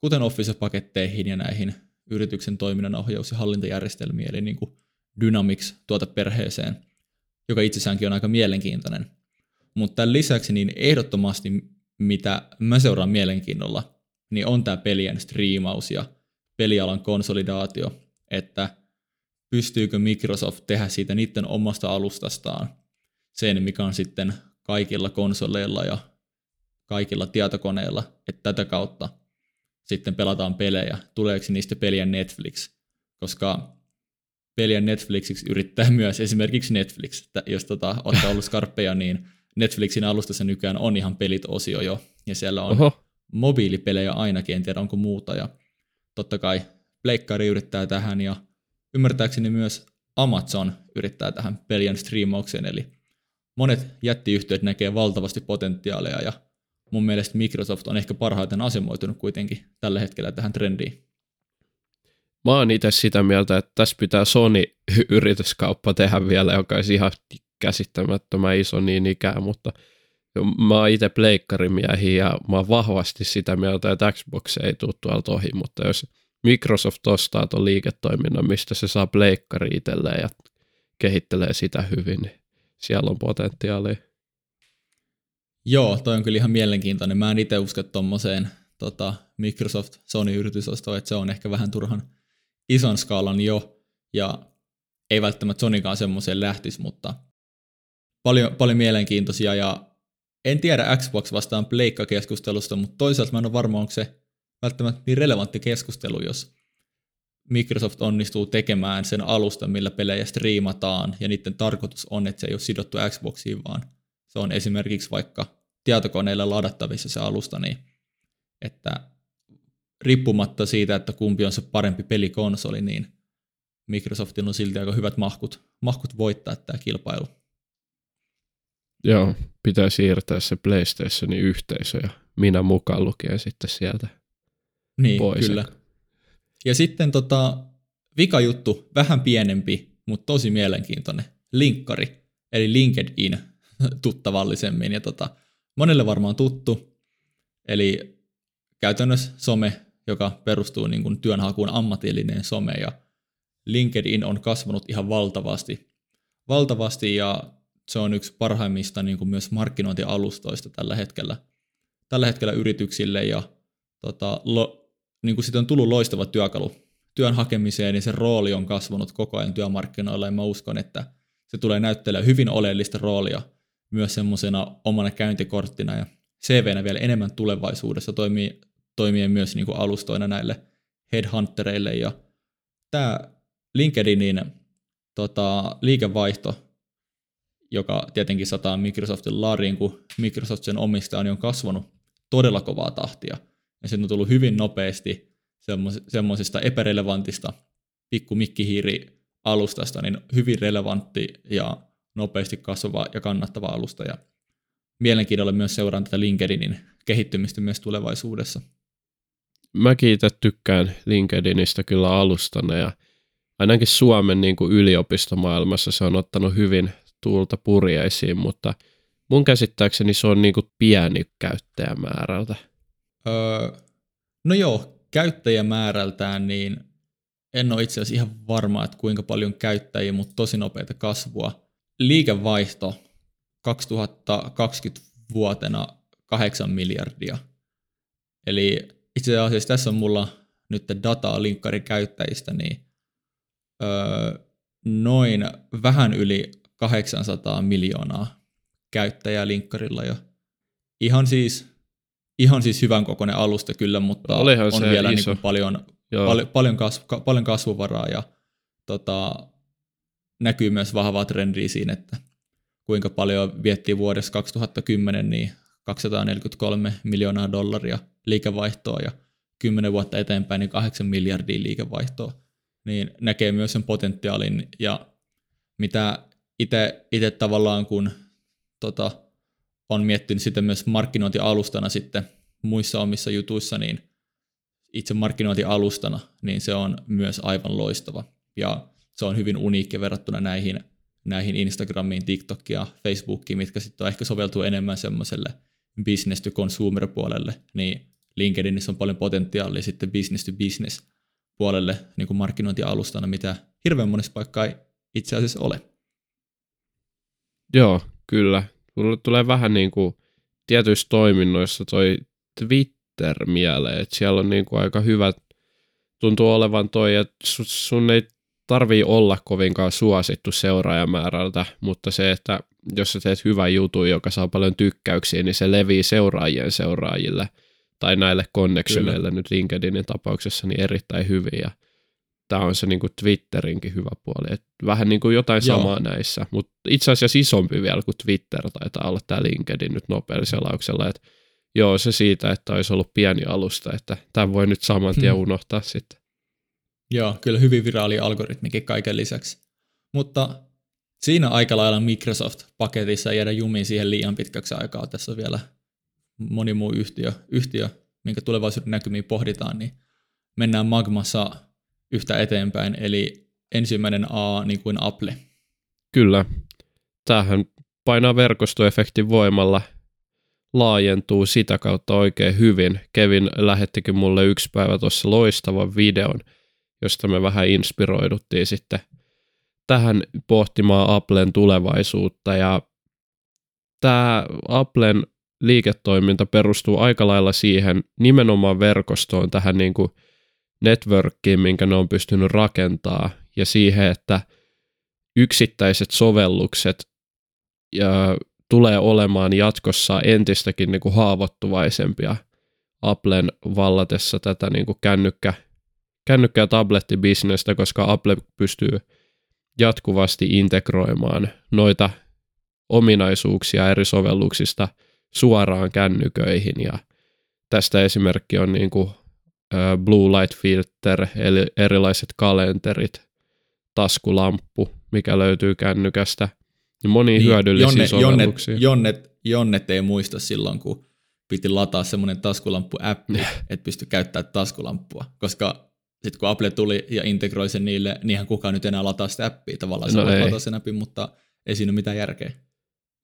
kuten Office-paketteihin ja näihin yrityksen toiminnan ohjaus- ja hallintajärjestelmiin, eli niin kuin Dynamics tuoteperheeseen, joka itsessäänkin on aika mielenkiintoinen. Mutta tämän lisäksi niin ehdottomasti, mitä mä seuraan mielenkiinnolla, niin on tämä pelien striimaus ja pelialan konsolidaatio, että pystyykö Microsoft tehdä siitä niiden omasta alustastaan sen, mikä on sitten kaikilla konsoleilla ja kaikilla tietokoneilla, että tätä kautta sitten pelataan pelejä. Tuleeko niistä peliä Netflix? Koska peliä Netflixiksi yrittää *laughs* myös esimerkiksi Netflix. Että jos tota, olette *laughs* ollut skarppeja, niin Netflixin alustassa nykyään on ihan pelit-osio jo, ja siellä on Oho. mobiilipelejä ainakin, en tiedä onko muuta, ja totta kai Pleikkari yrittää tähän, ja ymmärtääkseni myös Amazon yrittää tähän pelien striimaukseen, eli monet jättiyhtiöt näkee valtavasti potentiaalia, ja mun mielestä Microsoft on ehkä parhaiten asemoitunut kuitenkin tällä hetkellä tähän trendiin. Mä oon itse sitä mieltä, että tässä pitää Sony-yrityskauppa tehdä vielä, joka olisi ihan käsittämättömän iso niin ikään, mutta mä oon itse pleikkarimiehi ja mä oon vahvasti sitä mieltä, että Xbox ei tule tuolta ohi, mutta jos Microsoft ostaa tuon liiketoiminnan, mistä se saa pleikkari itselleen ja kehittelee sitä hyvin, niin siellä on potentiaalia. Joo, toi on kyllä ihan mielenkiintoinen. Mä en itse usko tuommoiseen tota, Microsoft Sony-yritysostoon, että se on ehkä vähän turhan ison skaalan jo, ja ei välttämättä Sonykaan semmoiseen lähtisi, mutta paljon, paljon mielenkiintoisia, ja en tiedä Xbox vastaan Pleikka-keskustelusta, mutta toisaalta mä en ole varma, onko se välttämättä niin relevantti keskustelu, jos Microsoft onnistuu tekemään sen alusta, millä pelejä striimataan, ja niiden tarkoitus on, että se ei ole sidottu Xboxiin, vaan se on esimerkiksi vaikka tietokoneilla ladattavissa se alusta, niin että riippumatta siitä, että kumpi on se parempi pelikonsoli, niin Microsoftilla on silti aika hyvät mahkut, mahkut voittaa tämä kilpailu. Joo, pitää siirtää se PlayStationin yhteisö ja minä mukaan lukien sitten sieltä niin, pois. kyllä. Ja sitten tota, vika juttu, vähän pienempi, mutta tosi mielenkiintoinen, linkkari, eli LinkedIn *laughs* tuttavallisemmin. Ja tota, monelle varmaan tuttu, eli käytännössä some, joka perustuu niin kuin työnhakuun ammatillinen some, ja LinkedIn on kasvanut ihan valtavasti, valtavasti ja se on yksi parhaimmista niin kuin myös markkinointialustoista tällä hetkellä, tällä hetkellä yrityksille, ja tota, lo, niin kuin siitä on tullut loistava työkalu työn hakemiseen, niin se rooli on kasvanut koko ajan työmarkkinoilla, ja mä uskon, että se tulee näyttelemään hyvin oleellista roolia myös semmoisena omana käyntikorttina ja CVnä vielä enemmän tulevaisuudessa toimii, toimii myös niin kuin alustoina näille headhuntereille. Ja tämä LinkedInin tota, liikevaihto, joka tietenkin sataa Microsoftin laariin, kun Microsoft sen omistaja on, on kasvanut todella kovaa tahtia. Ja se on tullut hyvin nopeasti semmoisista epärelevantista pikku alustasta, niin hyvin relevantti ja nopeasti kasvava ja kannattava alusta. Ja mielenkiinnolla myös seuraan tätä LinkedInin kehittymistä myös tulevaisuudessa. Mäkin itse tykkään LinkedInistä kyllä alustana ja ainakin Suomen niin kuin yliopistomaailmassa se on ottanut hyvin tuulta purjeisiin, mutta mun käsittääkseni se on niin kuin pieni käyttäjämäärältä. Öö, no joo, käyttäjämäärältään, niin en ole itse asiassa ihan varma, että kuinka paljon käyttäjiä, mutta tosi nopeita kasvua. Liikevaihto 2020 vuotena 8 miljardia. Eli itse asiassa tässä on mulla nyt dataa linkkari käyttäjistä, niin öö, noin vähän yli 800 miljoonaa käyttäjää linkkarilla jo. Ihan siis, ihan siis hyvän kokoinen alusta kyllä, mutta Olihan on vielä iso. niin paljon, Joo. paljon, paljon, kasvu, ka- paljon kasvuvaraa ja tota, näkyy myös vahvaa trendiä siinä, että kuinka paljon viettiin vuodessa 2010 niin 243 miljoonaa dollaria liikevaihtoa ja 10 vuotta eteenpäin niin 8 miljardia liikevaihtoa, niin näkee myös sen potentiaalin ja mitä itse tavallaan kun tota, on miettinyt sitä myös markkinointialustana sitten muissa omissa jutuissa, niin itse markkinointialustana, niin se on myös aivan loistava. Ja se on hyvin uniikki verrattuna näihin, näihin Instagramiin, TikTokiin ja Facebookiin, mitkä sitten ehkä soveltuu enemmän semmoiselle business to consumer puolelle, niin LinkedInissä on paljon potentiaalia sitten business to business puolelle niin kuin markkinointialustana, mitä hirveän monessa paikkaa ei itse asiassa ole. Joo, kyllä. Mulle tulee vähän niin kuin tietyissä toiminnoissa toi Twitter mieleen, että siellä on niin kuin aika hyvät, tuntuu olevan toi, että sun ei tarvii olla kovinkaan suosittu seuraajamäärältä, mutta se, että jos sä teet hyvän jutun, joka saa paljon tykkäyksiä, niin se levii seuraajien seuraajille tai näille connectioneille nyt LinkedInin tapauksessa niin erittäin hyvin ja tämä on se niin kuin Twitterinkin hyvä puoli. Et vähän niin kuin jotain Joo. samaa näissä, mutta itse asiassa isompi vielä kuin Twitter taitaa olla tämä LinkedIn nyt nopealla että joo se siitä, että olisi ollut pieni alusta, että tämä voi nyt saman tien Hmm. unohtaa sitten. Joo, kyllä hyvin viraali algoritmikin kaiken lisäksi. Mutta siinä aika lailla Microsoft-paketissa ei jäädä jumiin siihen liian pitkäksi aikaa. Tässä on vielä moni muu yhtiö, yhtiö minkä tulevaisuuden näkymiin pohditaan, niin mennään Magmassa yhtä eteenpäin, eli ensimmäinen A niin kuin Apple. Kyllä, tämähän painaa verkostoefektin voimalla, laajentuu sitä kautta oikein hyvin. Kevin lähettikin mulle yksi päivä tuossa loistavan videon, josta me vähän inspiroiduttiin sitten tähän pohtimaan Applen tulevaisuutta. Ja tämä Applen liiketoiminta perustuu aika lailla siihen nimenomaan verkostoon, tähän niin kuin networkkiin, minkä ne on pystynyt rakentaa ja siihen, että yksittäiset sovellukset ja tulee olemaan jatkossa entistäkin niin kuin haavoittuvaisempia Applen vallatessa tätä niin kuin kännykkä, kännykkä- ja tablettibisnestä, koska Apple pystyy jatkuvasti integroimaan noita ominaisuuksia eri sovelluksista suoraan kännyköihin. Ja tästä esimerkki on niin kuin Blue Light Filter, eli erilaiset kalenterit, taskulamppu, mikä löytyy kännykästä, ja monia niin, hyödyllisiä Jonne, sovelluksia. Jonnet, jonnet, jonnet ei muista silloin, kun piti lataa semmoinen taskulamppu-appi, että pystyi käyttämään taskulamppua, koska sitten kun Apple tuli ja integroi sen niille, niin eihän kukaan nyt enää lataa sitä appia. Tavallaan se No ei. lataa sen appin, mutta ei siinä ole mitään järkeä.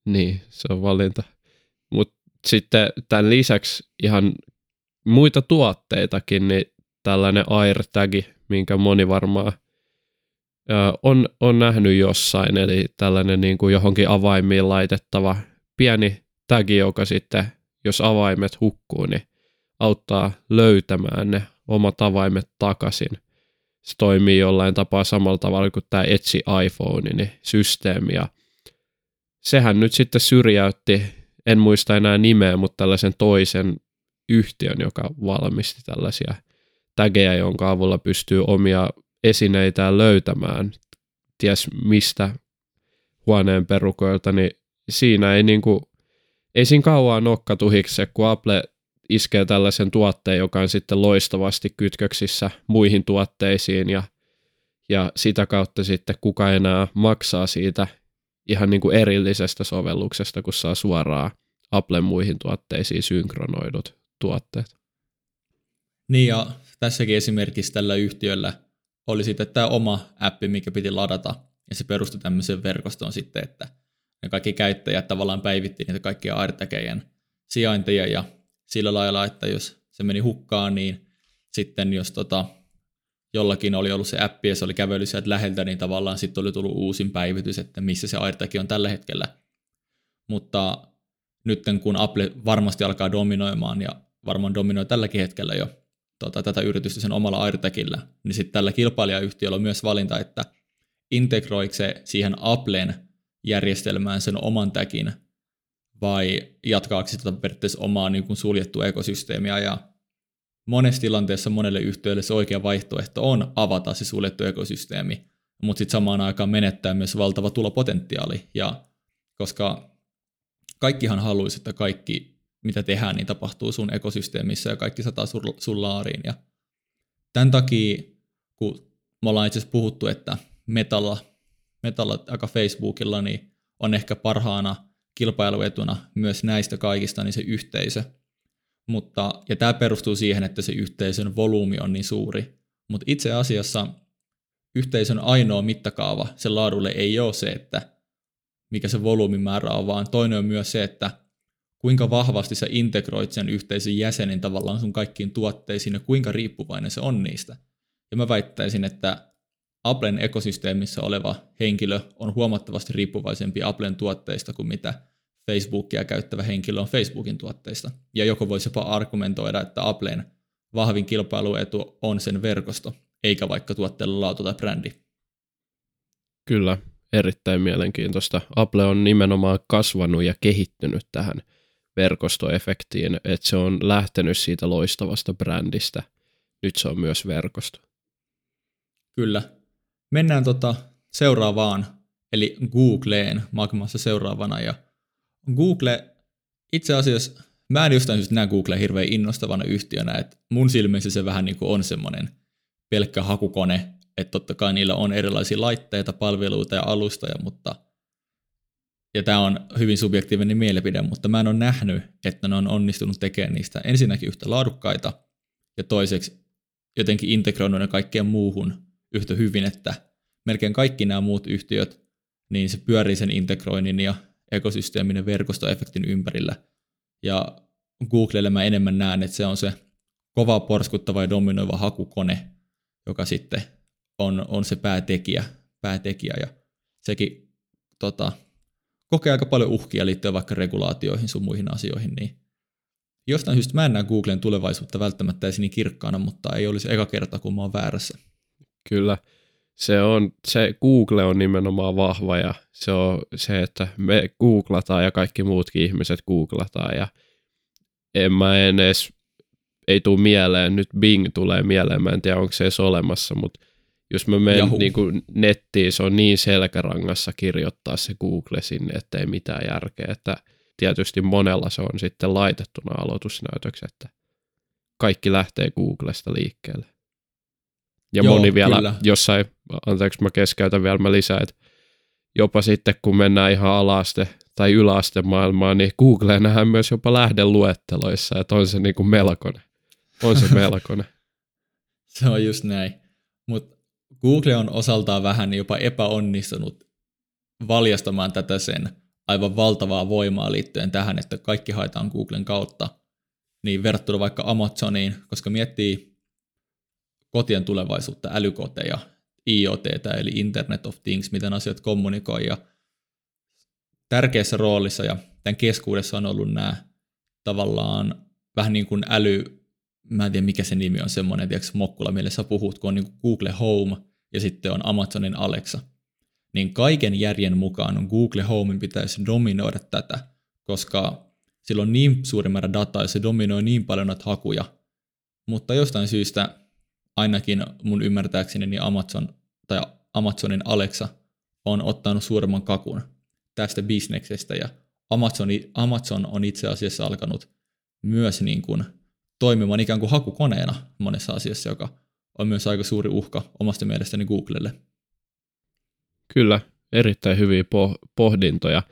Niin, se on valinta. Mutta sitten tämän lisäksi ihan muita tuotteitakin, niin tällainen AirTagi, minkä moni varmaan ö, on, on nähnyt jossain, eli tällainen niin kuin johonkin avaimiin laitettava pieni tagi, joka sitten, jos avaimet hukkuu, niin auttaa löytämään ne omat avaimet takaisin. Se toimii jollain tapaa samalla tavalla kuin tämä Etsi iPhone, niin systeemi, ja sehän nyt sitten syrjäytti, en muista enää nimeä, mutta tällaisen toisen yhtiön, joka valmisti tällaisia tägejä, jonka avulla pystyy omia esineitään löytämään, ties mistä huoneen perukoilta, niin siinä ei niinku, ei siinä kauan nokka tuhikse, kun Apple iskee tällaisen tuotteen, joka on sitten loistavasti kytköksissä muihin tuotteisiin ja, ja sitä kautta sitten kuka enää maksaa siitä ihan niin kuin erillisestä sovelluksesta, kun saa suoraan Applen muihin tuotteisiin synkronoidut tuotteet. Niin ja tässäkin esimerkiksi tällä yhtiöllä oli sitten tämä oma appi, mikä piti ladata, ja se perustui tämmöiseen verkostoon sitten, että ne kaikki käyttäjät tavallaan päivitti niitä kaikkia AirTagien sijainteja, ja sillä lailla, että jos se meni hukkaan, niin sitten jos tota, jollakin oli ollut se appi ja se oli kävellyt sieltä läheltä, niin tavallaan sitten oli tullut uusin päivitys, että missä se AirTag on tällä hetkellä. Mutta nyt kun Apple varmasti alkaa dominoimaan ja varmaan dominoi tälläkin hetkellä jo tota, tätä yritystä sen omalla AirTagillä, niin sitten tällä kilpailijayhtiöllä on myös valinta, että integroiko se siihen Applen järjestelmään sen oman tagin vai jatkaako sitä periaatteessa omaa niin kuin suljettua ekosysteemiä ja monessa tilanteessa monelle yhtiölle se oikea vaihtoehto on avata se suljettu ekosysteemi, mutta sitten samaan aikaan menettää myös valtava tulopotentiaali ja koska kaikkihan haluaisi, että kaikki mitä tehdään, niin tapahtuu sun ekosysteemissä ja kaikki sataa sun, laariin. Ja tämän takia, kun me ollaan itse asiassa puhuttu, että metalla, metalla aika Facebookilla, niin on ehkä parhaana kilpailuetuna myös näistä kaikista niin se yhteisö. Mutta, ja tämä perustuu siihen, että se yhteisön volyymi on niin suuri. Mutta itse asiassa yhteisön ainoa mittakaava sen laadulle ei ole se, että mikä se volyymimäärä on, vaan toinen on myös se, että kuinka vahvasti sä integroit sen yhteisön jäsenin tavallaan sun kaikkiin tuotteisiin ja kuinka riippuvainen se on niistä. Ja mä väittäisin, että Applen ekosysteemissä oleva henkilö on huomattavasti riippuvaisempi Applen tuotteista kuin mitä Facebookia käyttävä henkilö on Facebookin tuotteista. Ja joko voisi jopa argumentoida, että Applen vahvin kilpailuetu on sen verkosto, eikä vaikka tuotteella laatu tai brändi. Kyllä, erittäin mielenkiintoista. Apple on nimenomaan kasvanut ja kehittynyt tähän verkostoefektiin, että se on lähtenyt siitä loistavasta brändistä. Nyt se on myös verkosto. Kyllä. Mennään tota seuraavaan, eli Googleen Magmassa seuraavana. Ja Google, itse asiassa, mä en jostain syystä näe Google hirveän innostavana yhtiönä, että mun silmissä se vähän niin kuin on semmoinen pelkkä hakukone, että totta kai niillä on erilaisia laitteita, palveluita ja alustoja, mutta ja tämä on hyvin subjektiivinen mielipide, mutta mä en ole nähnyt, että ne on onnistunut tekemään niistä ensinnäkin yhtä laadukkaita ja toiseksi jotenkin integroinut ne kaikkeen muuhun yhtä hyvin, että melkein kaikki nämä muut yhtiöt, niin se pyörii sen integroinnin ja ekosysteemin ja verkostoefektin ympärillä. Ja Googlelle mä enemmän näen, että se on se kova porskuttava ja dominoiva hakukone, joka sitten on, on se päätekijä, päätekijä ja sekin tota, kokee aika paljon uhkia liittyen vaikka regulaatioihin sun muihin asioihin, niin jostain syystä mä en näe Googlen tulevaisuutta välttämättä edes niin kirkkaana, mutta ei olisi eka kerta, kun mä oon väärässä. Kyllä, se, on, se Google on nimenomaan vahva ja se on se, että me googlataan ja kaikki muutkin ihmiset googlataan ja en mä en edes, ei tule mieleen, nyt Bing tulee mieleen, mä en tiedä onko se edes olemassa, mutta jos mä menen niin kuin nettiin, se on niin selkärangassa kirjoittaa se Google sinne, että ei mitään järkeä. Että tietysti monella se on sitten laitettuna aloitusnäytöksi, että kaikki lähtee Googlesta liikkeelle. Ja Joo, moni vielä kyllä. jossain, anteeksi mä keskeytän vielä, mä lisään, että jopa sitten kun mennään ihan alaste tai yläaste maailmaan, niin Google nähdään myös jopa lähdeluetteloissa, että on se niin kuin melkoinen. On se *laughs* melkoinen. se on just näin. Mutta Google on osaltaan vähän jopa epäonnistunut valjastamaan tätä sen aivan valtavaa voimaa liittyen tähän, että kaikki haetaan Googlen kautta, niin verrattuna vaikka Amazoniin, koska miettii kotien tulevaisuutta, älykoteja, IoT eli Internet of Things, miten asiat kommunikoi ja tärkeässä roolissa ja tämän keskuudessa on ollut nämä tavallaan vähän niin kuin äly, mä en tiedä mikä se nimi on, semmoinen, tiedätkö, mokkula, millä sä puhut, kun on niin Google Home ja sitten on Amazonin Alexa. Niin kaiken järjen mukaan Google Homein pitäisi dominoida tätä, koska sillä on niin suuri määrä dataa ja se dominoi niin paljon näitä hakuja. Mutta jostain syystä ainakin mun ymmärtääkseni niin Amazon tai Amazonin Alexa on ottanut suuremman kakun tästä bisneksestä ja Amazoni, Amazon on itse asiassa alkanut myös niin kuin toimimaan ikään kuin hakukoneena monessa asiassa, joka on myös aika suuri uhka omasta mielestäni Googlelle. Kyllä, erittäin hyviä pohdintoja.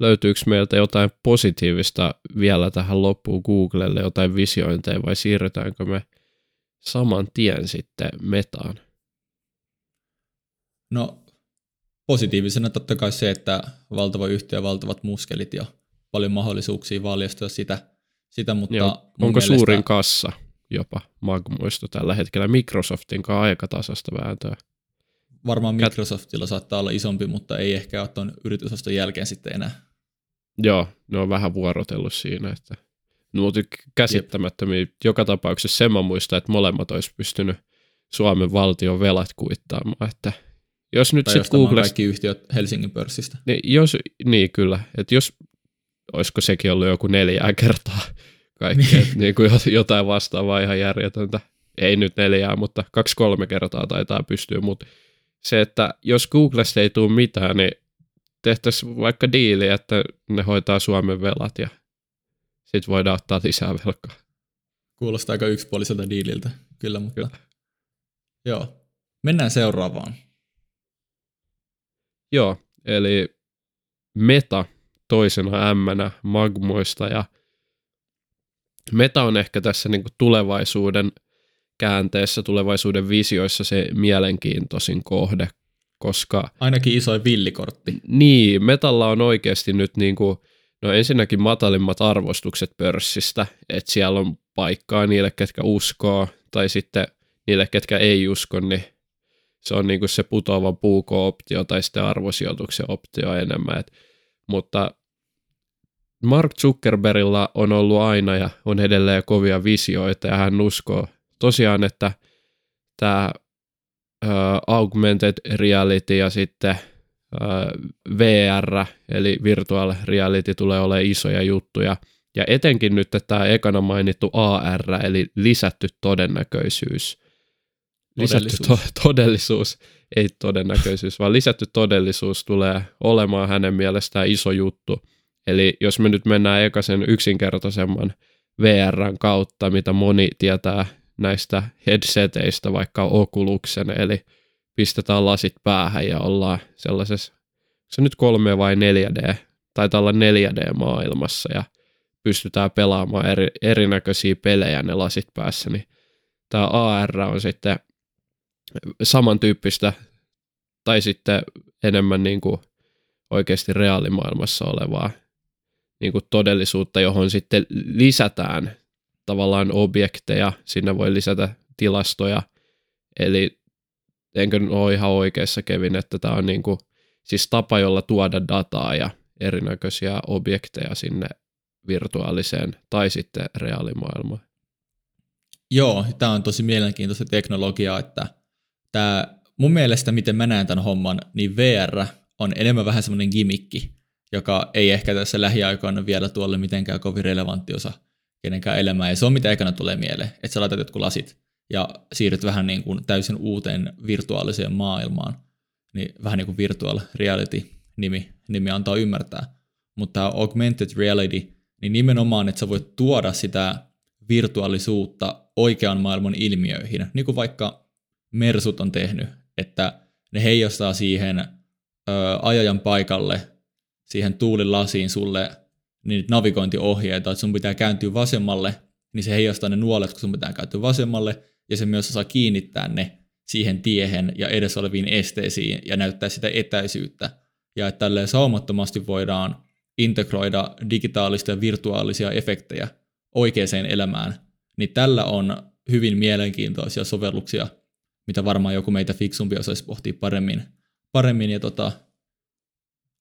Löytyykö meiltä jotain positiivista vielä tähän loppuun Googlelle, jotain visiointeja vai siirrytäänkö me saman tien sitten metaan? No positiivisena totta kai se, että valtava yhtiö, valtavat muskelit ja paljon mahdollisuuksia valjastua sitä, sitä mutta Joo, onko mielestä... suurin kassa? jopa Magmoista tällä hetkellä Microsoftin kanssa aika tasasta vääntöä. Varmaan Microsoftilla saattaa olla isompi, mutta ei ehkä ole tuon yritysoston jälkeen sitten enää. Joo, ne on vähän vuorotellut siinä, että mutta käsittämättömiä. Jep. Joka tapauksessa sen mä muistan, että molemmat olisi pystynyt Suomen valtion velat kuittaamaan, että jos nyt sitten Google... kaikki yhtiöt Helsingin pörssistä. Niin, jos, niin kyllä, että jos, olisiko sekin ollut joku neljää kertaa kaikkea, niin. niin kuin jotain vastaavaa ihan järjetöntä. Ei nyt neljää, mutta kaksi-kolme kertaa taitaa pystyä, mutta se, että jos Googlesta ei tule mitään, niin tehtäisiin vaikka diili, että ne hoitaa Suomen velat ja sitten voidaan ottaa lisää velkaa. Kuulostaa aika yksipuoliselta diililtä, kyllä, mutta kyllä. joo. Mennään seuraavaan. Joo, eli Meta toisena M Magmoista ja Meta on ehkä tässä niin kuin tulevaisuuden käänteessä, tulevaisuuden visioissa se mielenkiintoisin kohde, koska... Ainakin isoin villikortti. Niin, Metalla on oikeasti nyt niin kuin, no ensinnäkin matalimmat arvostukset pörssistä, että siellä on paikkaa niille, ketkä uskoo, tai sitten niille, ketkä ei usko, niin se on niin kuin se putoava puuko-optio tai sitten arvosijoituksen optio enemmän. Et, mutta Mark Zuckerbergilla on ollut aina ja on edelleen kovia visioita ja hän uskoo tosiaan, että tämä augmented reality ja sitten VR, eli virtual reality tulee olemaan isoja juttuja. Ja etenkin nyt tämä ekana mainittu AR, eli lisätty todennäköisyys. Lisätty todellisuus. To- todellisuus, ei todennäköisyys, vaan lisätty todellisuus tulee olemaan hänen mielestään iso juttu. Eli jos me nyt mennään ekaisen yksinkertaisemman VRn kautta, mitä moni tietää näistä headseteistä, vaikka Oculusen, eli pistetään lasit päähän ja ollaan sellaisessa, se nyt 3 vai 4D, tai tällä 4D-maailmassa ja pystytään pelaamaan eri, erinäköisiä pelejä ne lasit päässä, niin tämä AR on sitten samantyyppistä tai sitten enemmän niin kuin oikeasti reaalimaailmassa olevaa niin kuin todellisuutta, johon sitten lisätään tavallaan objekteja, sinne voi lisätä tilastoja, eli enkö ole ihan oikeassa Kevin, että tämä on niin kuin, siis tapa, jolla tuoda dataa ja erinäköisiä objekteja sinne virtuaaliseen tai sitten reaalimaailmaan. Joo, tämä on tosi mielenkiintoista teknologiaa, että tämä, mun mielestä miten mä näen tämän homman, niin VR on enemmän vähän semmoinen gimikki, joka ei ehkä tässä lähiaikoina vielä tuolle mitenkään kovin relevantti osa kenenkään elämää. Ja se on mitä ekana tulee mieleen, että sä laitat jotkut lasit ja siirryt vähän niin kuin täysin uuteen virtuaaliseen maailmaan. Niin vähän niin kuin virtual reality nimi, nimi antaa ymmärtää. Mutta tämä augmented reality, niin nimenomaan, että sä voit tuoda sitä virtuaalisuutta oikean maailman ilmiöihin, niin kuin vaikka Mersut on tehnyt, että ne heijastaa siihen ö, ajajan paikalle, siihen tuulilasiin sulle niin navigointiohjeita, että sun pitää kääntyä vasemmalle, niin se heijastaa ne nuolet, kun sun pitää kääntyä vasemmalle, ja se myös osaa kiinnittää ne siihen tiehen ja edessä oleviin esteisiin ja näyttää sitä etäisyyttä. Ja että tälleen saumattomasti voidaan integroida digitaalista ja virtuaalisia efektejä oikeaan elämään, niin tällä on hyvin mielenkiintoisia sovelluksia, mitä varmaan joku meitä fiksumpi osaisi pohtia paremmin. paremmin ja tota,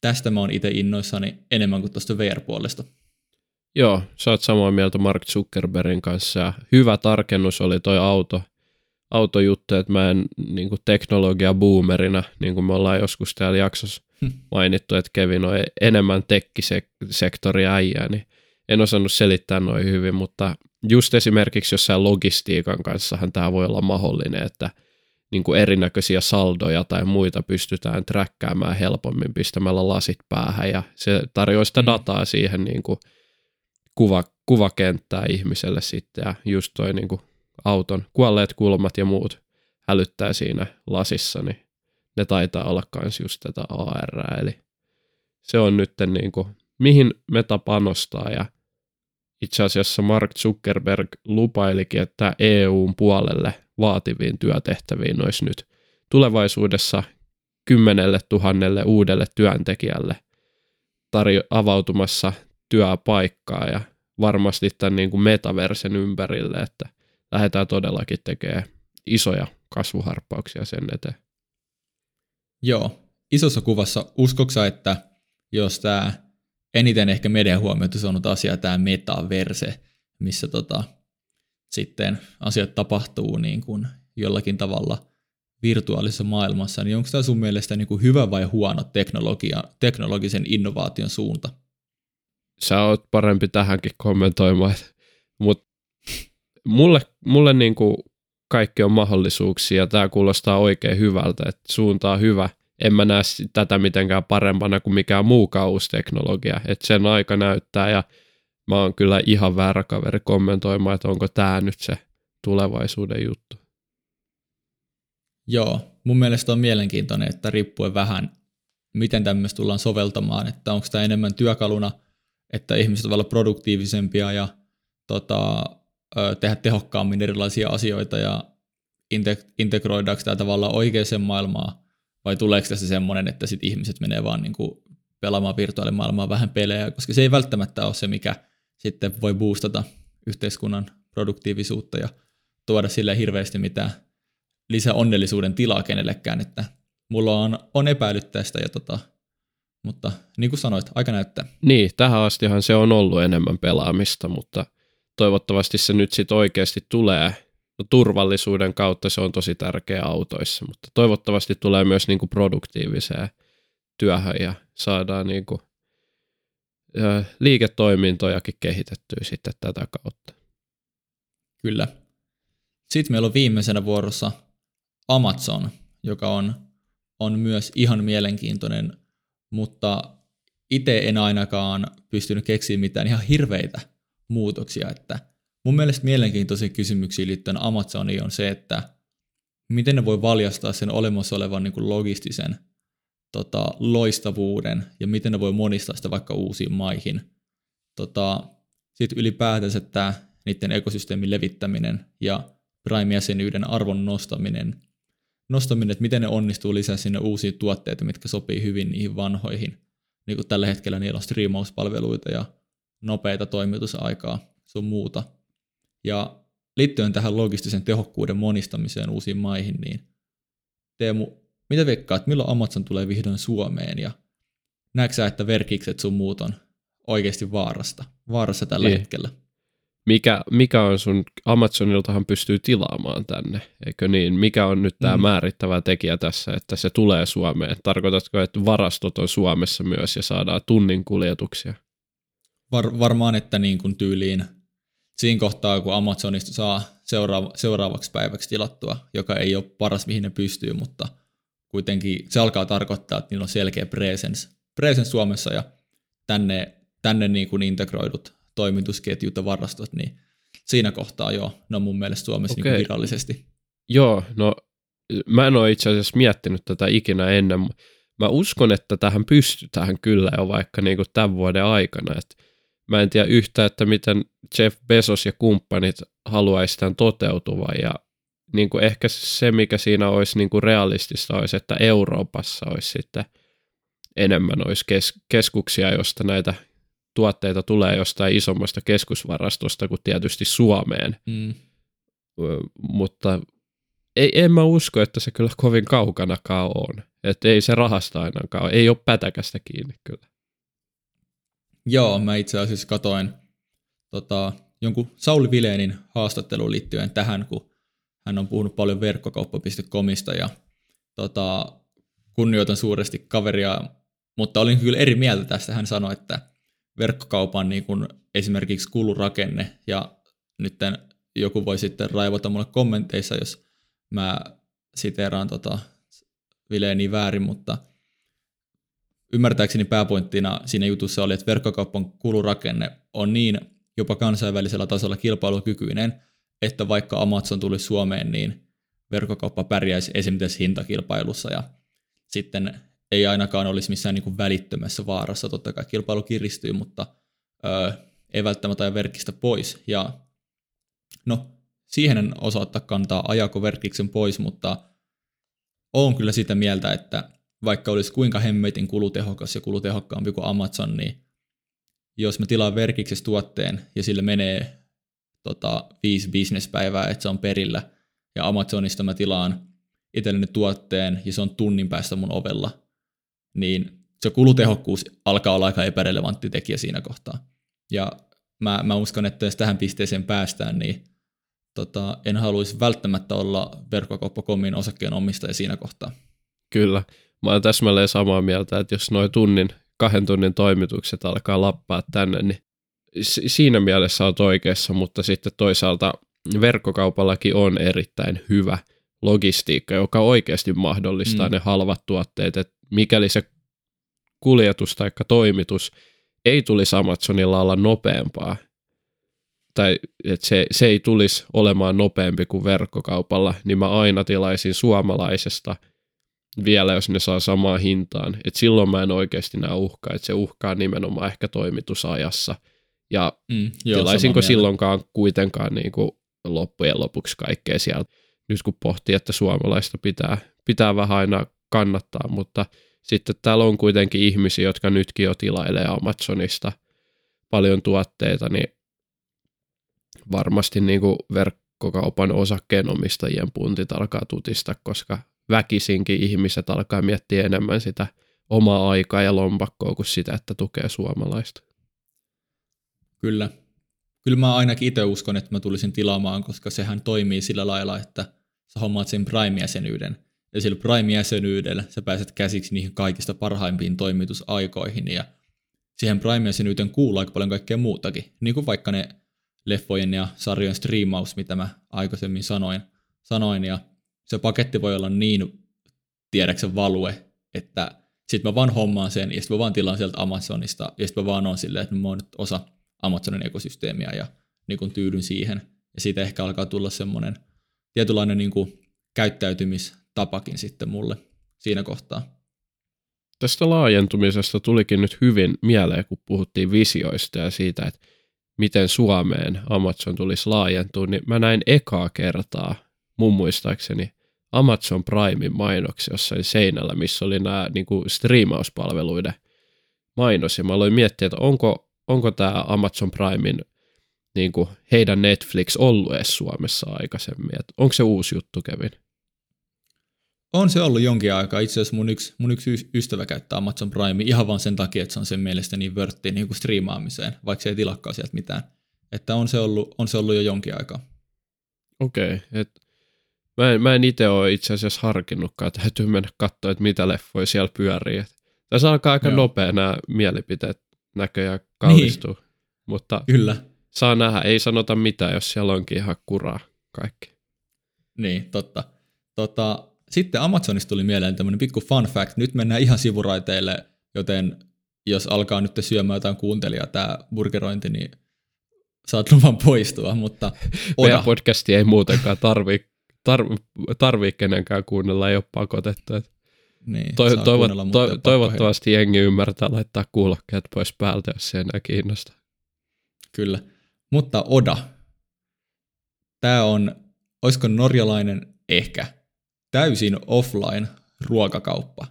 tästä mä oon itse innoissani enemmän kuin tuosta VR-puolesta. Joo, sä oot samaa mieltä Mark Zuckerbergin kanssa ja hyvä tarkennus oli toi auto, autojuttu, että mä en niin kuin teknologia boomerina, niin kuin me ollaan joskus täällä jaksossa hm. mainittu, että Kevin on enemmän tekkisektori äijää, niin en osannut selittää noin hyvin, mutta just esimerkiksi jossain logistiikan kanssahan tämä voi olla mahdollinen, että – niin kuin erinäköisiä saldoja tai muita pystytään träkkäämään helpommin pistämällä lasit päähän ja se tarjoaa sitä mm. dataa siihen niin kuin kuva, kuvakenttää ihmiselle sitten ja just toi niin kuin auton kuolleet kulmat ja muut hälyttää siinä lasissa, niin ne taitaa olla myös just tätä AR, eli se on nyt niin kuin, mihin meta panostaa ja itse asiassa Mark Zuckerberg lupailikin, että EUn puolelle vaativiin työtehtäviin olisi nyt tulevaisuudessa kymmenelle tuhannelle uudelle työntekijälle tarjo- avautumassa työpaikkaa ja varmasti tämän niin kuin metaversen ympärille, että lähdetään todellakin tekemään isoja kasvuharppauksia sen eteen. Joo, isossa kuvassa uskoksa, että jos tämä eniten ehkä median huomiota saanut asia, tämä metaverse, missä tota, sitten asiat tapahtuu niin kuin jollakin tavalla virtuaalisessa maailmassa, niin onko tämä sun mielestä niin kuin hyvä vai huono teknologia, teknologisen innovaation suunta? Sä oot parempi tähänkin kommentoimaan, mutta mulle, mulle niin kuin kaikki on mahdollisuuksia. Tämä kuulostaa oikein hyvältä, että suunta on hyvä. En mä näe tätä mitenkään parempana kuin mikään muu uusi teknologia. Että sen aika näyttää ja mä oon kyllä ihan väärä kaveri kommentoimaan, että onko tämä nyt se tulevaisuuden juttu. Joo, mun mielestä on mielenkiintoinen, että riippuen vähän, miten tämmöistä tullaan soveltamaan, että onko tämä enemmän työkaluna, että ihmiset ovat produktiivisempia ja tota, tehdä tehokkaammin erilaisia asioita ja integroidaanko tämä tavallaan oikeaan maailmaan, vai tuleeko tässä semmoinen, että sit ihmiset menee vaan niin kuin pelaamaan virtuaalimaailmaa vähän pelejä, koska se ei välttämättä ole se, mikä sitten voi boostata yhteiskunnan produktiivisuutta ja tuoda sille hirveästi mitään lisää onnellisuuden tilaa kenellekään, että mulla on, on epäilyt tästä, ja tota, mutta niin kuin sanoit, aika näyttää. Niin, tähän astihan se on ollut enemmän pelaamista, mutta toivottavasti se nyt sitten oikeasti tulee. No, turvallisuuden kautta se on tosi tärkeä autoissa, mutta toivottavasti tulee myös niinku produktiiviseen työhön ja saadaan niinku, ö, liiketoimintojakin kehitettyä sitten tätä kautta. Kyllä. Sitten meillä on viimeisenä vuorossa Amazon, joka on, on myös ihan mielenkiintoinen, mutta itse en ainakaan pystynyt keksimään mitään ihan hirveitä muutoksia, että mun mielestä mielenkiintoisia kysymyksiä liittyen Amazoniin on se, että miten ne voi valjastaa sen olemassa olevan niin kuin logistisen tota, loistavuuden ja miten ne voi monistaa sitä vaikka uusiin maihin. Tota, Sitten ylipäätänsä tämä niiden ekosysteemin levittäminen ja Prime-jäsenyyden arvon nostaminen, nostaminen, että miten ne onnistuu lisää sinne uusia tuotteita, mitkä sopii hyvin niihin vanhoihin. Niin kuin tällä hetkellä niillä on striimauspalveluita ja nopeita toimitusaikaa sun muuta. Ja liittyen tähän logistisen tehokkuuden monistamiseen uusiin maihin, niin Teemu, mitä veikkaat, milloin Amazon tulee vihdoin Suomeen ja näetkö sä, että verkikset sun muut on oikeasti vaarasta, vaarassa tällä niin. hetkellä? Mikä, mikä on sun, Amazoniltahan pystyy tilaamaan tänne, eikö niin? Mikä on nyt tämä mm. määrittävä tekijä tässä, että se tulee Suomeen? Tarkoitatko, että varastot on Suomessa myös ja saadaan tunnin kuljetuksia? Var, varmaan, että niin kuin tyyliin siinä kohtaa, kun Amazonista saa seuraava, seuraavaksi päiväksi tilattua, joka ei ole paras, mihin ne pystyy, mutta kuitenkin se alkaa tarkoittaa, että niillä on selkeä presence, presence Suomessa ja tänne, tänne niin kuin integroidut toimitusketjut ja varastot, niin siinä kohtaa joo, ne on mun mielestä Suomessa okay. niin virallisesti. Joo, no mä en ole itse asiassa miettinyt tätä ikinä ennen. Mä uskon, että tähän pystytään kyllä jo vaikka niin kuin tämän vuoden aikana. Että mä en tiedä yhtään, että miten Jeff Bezos ja kumppanit haluaisi tämän toteutuvan ja niin kuin ehkä se, mikä siinä olisi niin kuin realistista, olisi, että Euroopassa olisi sitten enemmän olisi kes- keskuksia, josta näitä tuotteita tulee jostain isommasta keskusvarastosta kuin tietysti Suomeen. Mm. Mutta ei, en mä usko, että se kyllä kovin kaukanakaan on. Että ei se rahasta ainakaan, ei ole pätäkästä kiinni kyllä. Joo, mä itse asiassa katoin tota, jonkun Sauli Vileenin haastatteluun liittyen tähän, kun hän on puhunut paljon verkkokauppa.comista ja tota, kunnioitan suuresti kaveria, mutta olin kyllä eri mieltä tästä. Hän sanoi, että verkkokaupan niin kuin esimerkiksi kulurakenne. Ja nyt joku voi sitten raivota mulle kommenteissa, jos mä siteeraan tota Vileeni väärin, mutta ymmärtääkseni pääpointtina siinä jutussa oli, että verkkokaupan kulurakenne on niin jopa kansainvälisellä tasolla kilpailukykyinen, että vaikka Amazon tulisi Suomeen, niin verkkokauppa pärjäisi esimerkiksi hintakilpailussa ja sitten ei ainakaan olisi missään niin kuin välittömässä vaarassa. Totta kai kilpailu kiristyy, mutta öö, ei välttämättä aja verkistä pois. Ja no, siihen en osaa ottaa kantaa, ajako verkiksen pois, mutta on kyllä sitä mieltä, että vaikka olisi kuinka hemmetin kulutehokas ja kulutehokkaampi kuin Amazon, niin jos mä tilaan verkiksessä tuotteen ja sille menee tota, viisi bisnespäivää, että se on perillä. Ja Amazonista mä tilaan itselleni tuotteen ja se on tunnin päästä mun ovella. Niin se kulutehokkuus alkaa olla aika epärelevantti tekijä siinä kohtaa. Ja mä, mä uskon, että jos tähän pisteeseen päästään, niin tota, en haluaisi välttämättä olla verkkokauppakomin osakkeen omistaja siinä kohtaa. Kyllä. Mä olen täsmälleen samaa mieltä, että jos noin tunnin, kahden tunnin toimitukset alkaa lappaa tänne, niin siinä mielessä olet oikeassa, mutta sitten toisaalta verkkokaupallakin on erittäin hyvä logistiikka, joka oikeasti mahdollistaa mm. ne halvat tuotteet, että mikäli se kuljetus tai toimitus ei tulisi Amazonilla olla nopeampaa, tai että se, se ei tulisi olemaan nopeampi kuin verkkokaupalla, niin mä aina tilaisin suomalaisesta vielä, jos ne saa samaa hintaan. Et silloin mä en oikeasti näe uhkaa, että se uhkaa nimenomaan ehkä toimitusajassa. Ja mm, joo, tilaisinko silloinkaan kuitenkaan niin kuin loppujen lopuksi kaikkea sieltä. Nyt kun pohtii, että suomalaista pitää, pitää vähän aina kannattaa, mutta sitten täällä on kuitenkin ihmisiä, jotka nytkin jo tilailee Amazonista paljon tuotteita, niin varmasti niin kuin verkkokaupan osakkeenomistajien puntit alkaa tutista, koska väkisinkin ihmiset alkaa miettiä enemmän sitä omaa aikaa ja lompakkoa kuin sitä, että tukee suomalaista. Kyllä. Kyllä mä ainakin itse uskon, että mä tulisin tilaamaan, koska sehän toimii sillä lailla, että sä hommaat sen Prime-jäsenyyden. Ja sillä Prime-jäsenyydellä sä pääset käsiksi niihin kaikista parhaimpiin toimitusaikoihin. Ja siihen Prime-jäsenyyteen kuuluu aika paljon kaikkea muutakin. Niin kuin vaikka ne leffojen ja sarjojen striimaus, mitä mä aikaisemmin sanoin. sanoin ja se paketti voi olla niin, tiedäksä, value, että sitten mä vaan hommaan sen, ja sitten mä vaan tilaan sieltä Amazonista, ja sitten mä vaan on silleen, että mä oon nyt osa Amazonin ekosysteemiä, ja niin kun tyydyn siihen. Ja siitä ehkä alkaa tulla semmoinen tietynlainen niin kuin käyttäytymistapakin sitten mulle siinä kohtaa. Tästä laajentumisesta tulikin nyt hyvin mieleen, kun puhuttiin visioista ja siitä, että miten Suomeen Amazon tulisi laajentua, niin mä näin ekaa kertaa mun muistaakseni Amazon Primein mainoksia jossain seinällä, missä oli nämä niin kuin striimauspalveluiden mainos. Ja mä aloin miettiä, että onko, onko tämä Amazon Primein niin kuin heidän Netflix ollut edes Suomessa aikaisemmin. Että onko se uusi juttu, Kevin? On se ollut jonkin aikaa. Itse asiassa mun yksi, mun yksi ystävä käyttää Amazon Prime ihan vain sen takia, että se on sen mielestä niin vörtti niin kuin striimaamiseen, vaikka se ei tilakkaa sieltä mitään. Että on se ollut, on se ollut jo jonkin aikaa. Okei, okay, mä en, mä en itse ole itse asiassa harkinnutkaan, täytyy mennä katsoa, että mitä leffoja siellä pyörii. Et tässä alkaa aika Joo. nopea nämä mielipiteet näköjään kallistuu, niin. mutta Kyllä. saa nähdä, ei sanota mitään, jos siellä onkin ihan kuraa kaikki. Niin, totta. Tota, sitten Amazonista tuli mieleen tämmöinen pikku fun fact. Nyt mennään ihan sivuraiteille, joten jos alkaa nyt syömään jotain kuuntelijaa tämä burgerointi, niin saat luvan poistua, mutta *laughs* Oda. Meidän podcasti ei muutenkaan tarvi, tarvi, tarvi kenenkään kuunnella, ei ole pakotettu. Niin, to, toivot, to, toivottavasti jengi ymmärtää laittaa kuulokkeet pois päältä, jos se enää kiinnostaa. Kyllä, mutta Oda. Tämä on, olisiko norjalainen ehkä, täysin offline ruokakauppa.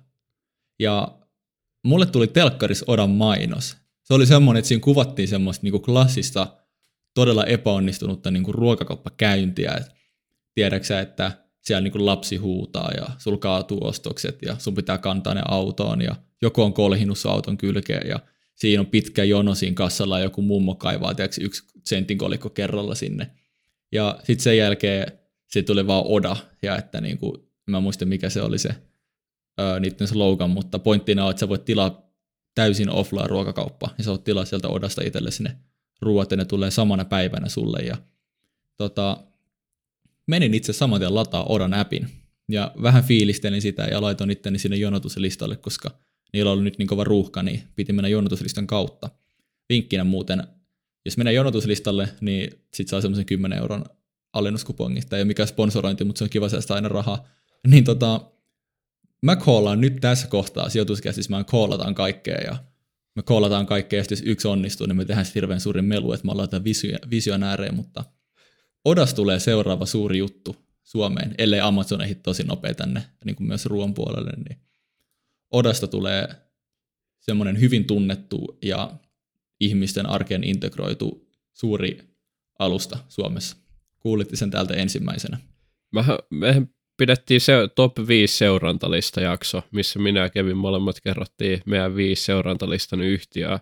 Ja mulle tuli telkkaris Odan mainos. Se oli semmoinen, että siinä kuvattiin semmoista niinku klassista, todella epäonnistunutta niinku ruokakauppakäyntiä. Et tiedäksä, että siellä niinku lapsi huutaa ja sul kaatuu ostokset ja sun pitää kantaa ne autoon ja joku on kolhinut auton kylkeen ja siinä on pitkä jono siinä kassalla ja joku mummo kaivaa tiedätkö, yksi sentin kolikko kerralla sinne. Ja sitten sen jälkeen se tuli vaan Oda ja että niinku mä muistan mikä se oli se öö, niiden slogan, mutta pointtina on, että sä voit tilaa täysin offline ruokakauppa, ja sä voit tilaa sieltä odasta itselle sinne ruoat, ja ne tulee samana päivänä sulle, ja tota, menin itse samaten lataa Odan appin, ja vähän fiilistelin sitä, ja laitoin itteni sinne jonotuslistalle, koska niillä oli nyt niin kova ruuhka, niin piti mennä jonotuslistan kautta. Vinkkinä muuten, jos menee jonotuslistalle, niin sit saa semmoisen 10 euron ei ole mikään sponsorointi, mutta se on kiva säästää aina rahaa niin tota, mä koolaan nyt tässä kohtaa sijoituskäsissä, mä koolataan kaikkea ja me koolataan kaikkea, ja jos yksi onnistuu, niin me tehdään sitten hirveän suuri melu, että me vision ääreen, mutta Odas tulee seuraava suuri juttu Suomeen, ellei Amazon ehdi tosi nopea tänne, niin kuin myös ruoan puolelle, niin Odasta tulee semmoinen hyvin tunnettu ja ihmisten arkeen integroitu suuri alusta Suomessa. Kuulitte sen täältä ensimmäisenä. Mähän, mehän pidettiin se top 5 seurantalista jakso, missä minä ja Kevin molemmat kerrottiin meidän viisi seurantalistan yhtiöä.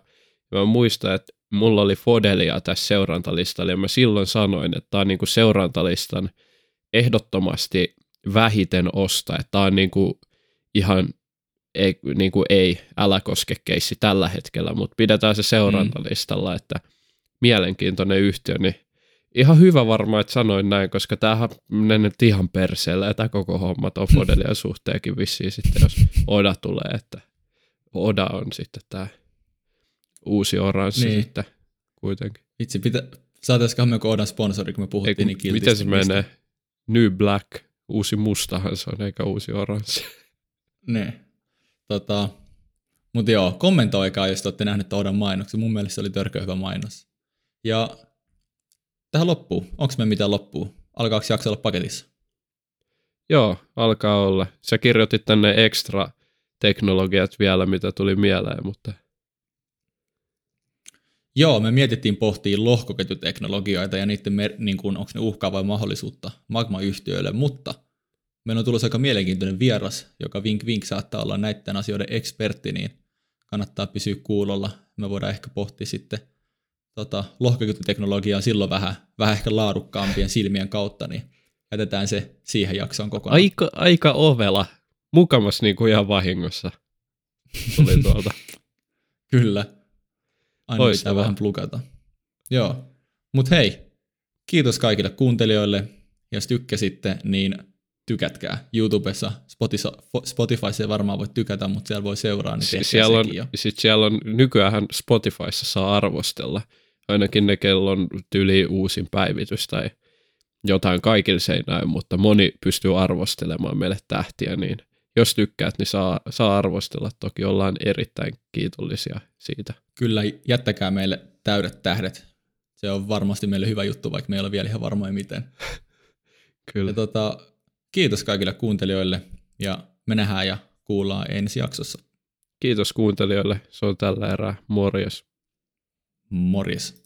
Ja mä muistan, että mulla oli Fodelia tässä seurantalistalla ja mä silloin sanoin, että tämä on niinku seurantalistan ehdottomasti vähiten osta, että tämä on niinku ihan ei, niinku ei älä koske keissi tällä hetkellä, mutta pidetään se seurantalistalla, mm. että mielenkiintoinen yhtiö, niin ihan hyvä varmaan, että sanoin näin, koska tämähän menee nyt ihan perseelle, ja tämä koko homma on Fodelian *laughs* suhteenkin vissiin sitten, jos Oda tulee, että Oda on sitten tämä uusi oranssi niin. sitten kuitenkin. Itse pitää, saataisikohan me Odan sponsori, kun me puhuttiin Eiku, niin Miten se menee? New Black, uusi mustahan se on, eikä uusi oranssi. *laughs* Ne. Tota, mutta joo, kommentoikaa, jos te olette nähneet Odan mainoksen. Mun mielestä se oli törkeä hyvä mainos. Ja tähän loppuu. Onko me mitään loppuu? Alkaako jakso olla paketissa? Joo, alkaa olla. Sä kirjoitit tänne ekstra teknologiat vielä, mitä tuli mieleen, mutta... Joo, me mietittiin pohtia lohkoketjuteknologioita ja niiden, mer- niin kuin, onko ne uhkaa vai mahdollisuutta magma-yhtiöille, mutta meillä on tullut aika mielenkiintoinen vieras, joka vink vink saattaa olla näiden asioiden ekspertti, niin kannattaa pysyä kuulolla. Me voidaan ehkä pohtia sitten tota, lohkoketjuteknologiaa silloin vähän, vähän ehkä laadukkaampien silmien kautta, niin jätetään se siihen jaksoon kokonaan. Aika, aika ovela. Mukamas niin kuin ihan vahingossa tuli *laughs* tuolta. Kyllä. Aina Loistava. pitää vähän plukata. Joo. Mutta hei, kiitos kaikille kuuntelijoille. Jos tykkäsitte, niin tykätkää. YouTubessa, Spotifyssa ei varmaan voi tykätä, mutta siellä voi seuraa, niin siis siellä on, jo. Sit siellä on, nykyään Spotifyssa saa arvostella ainakin ne kellon tyli uusin päivitys tai jotain kaikille se ei näy, mutta moni pystyy arvostelemaan meille tähtiä, niin jos tykkäät, niin saa, saa arvostella. Toki ollaan erittäin kiitollisia siitä. Kyllä, jättäkää meille täydet tähdet. Se on varmasti meille hyvä juttu, vaikka me ei ole vielä ihan varmoja miten. *laughs* Kyllä. Ja tota, kiitos kaikille kuuntelijoille ja me nähdään ja kuullaan ensi jaksossa. Kiitos kuuntelijoille. Se on tällä erää. Morjes. Morjes.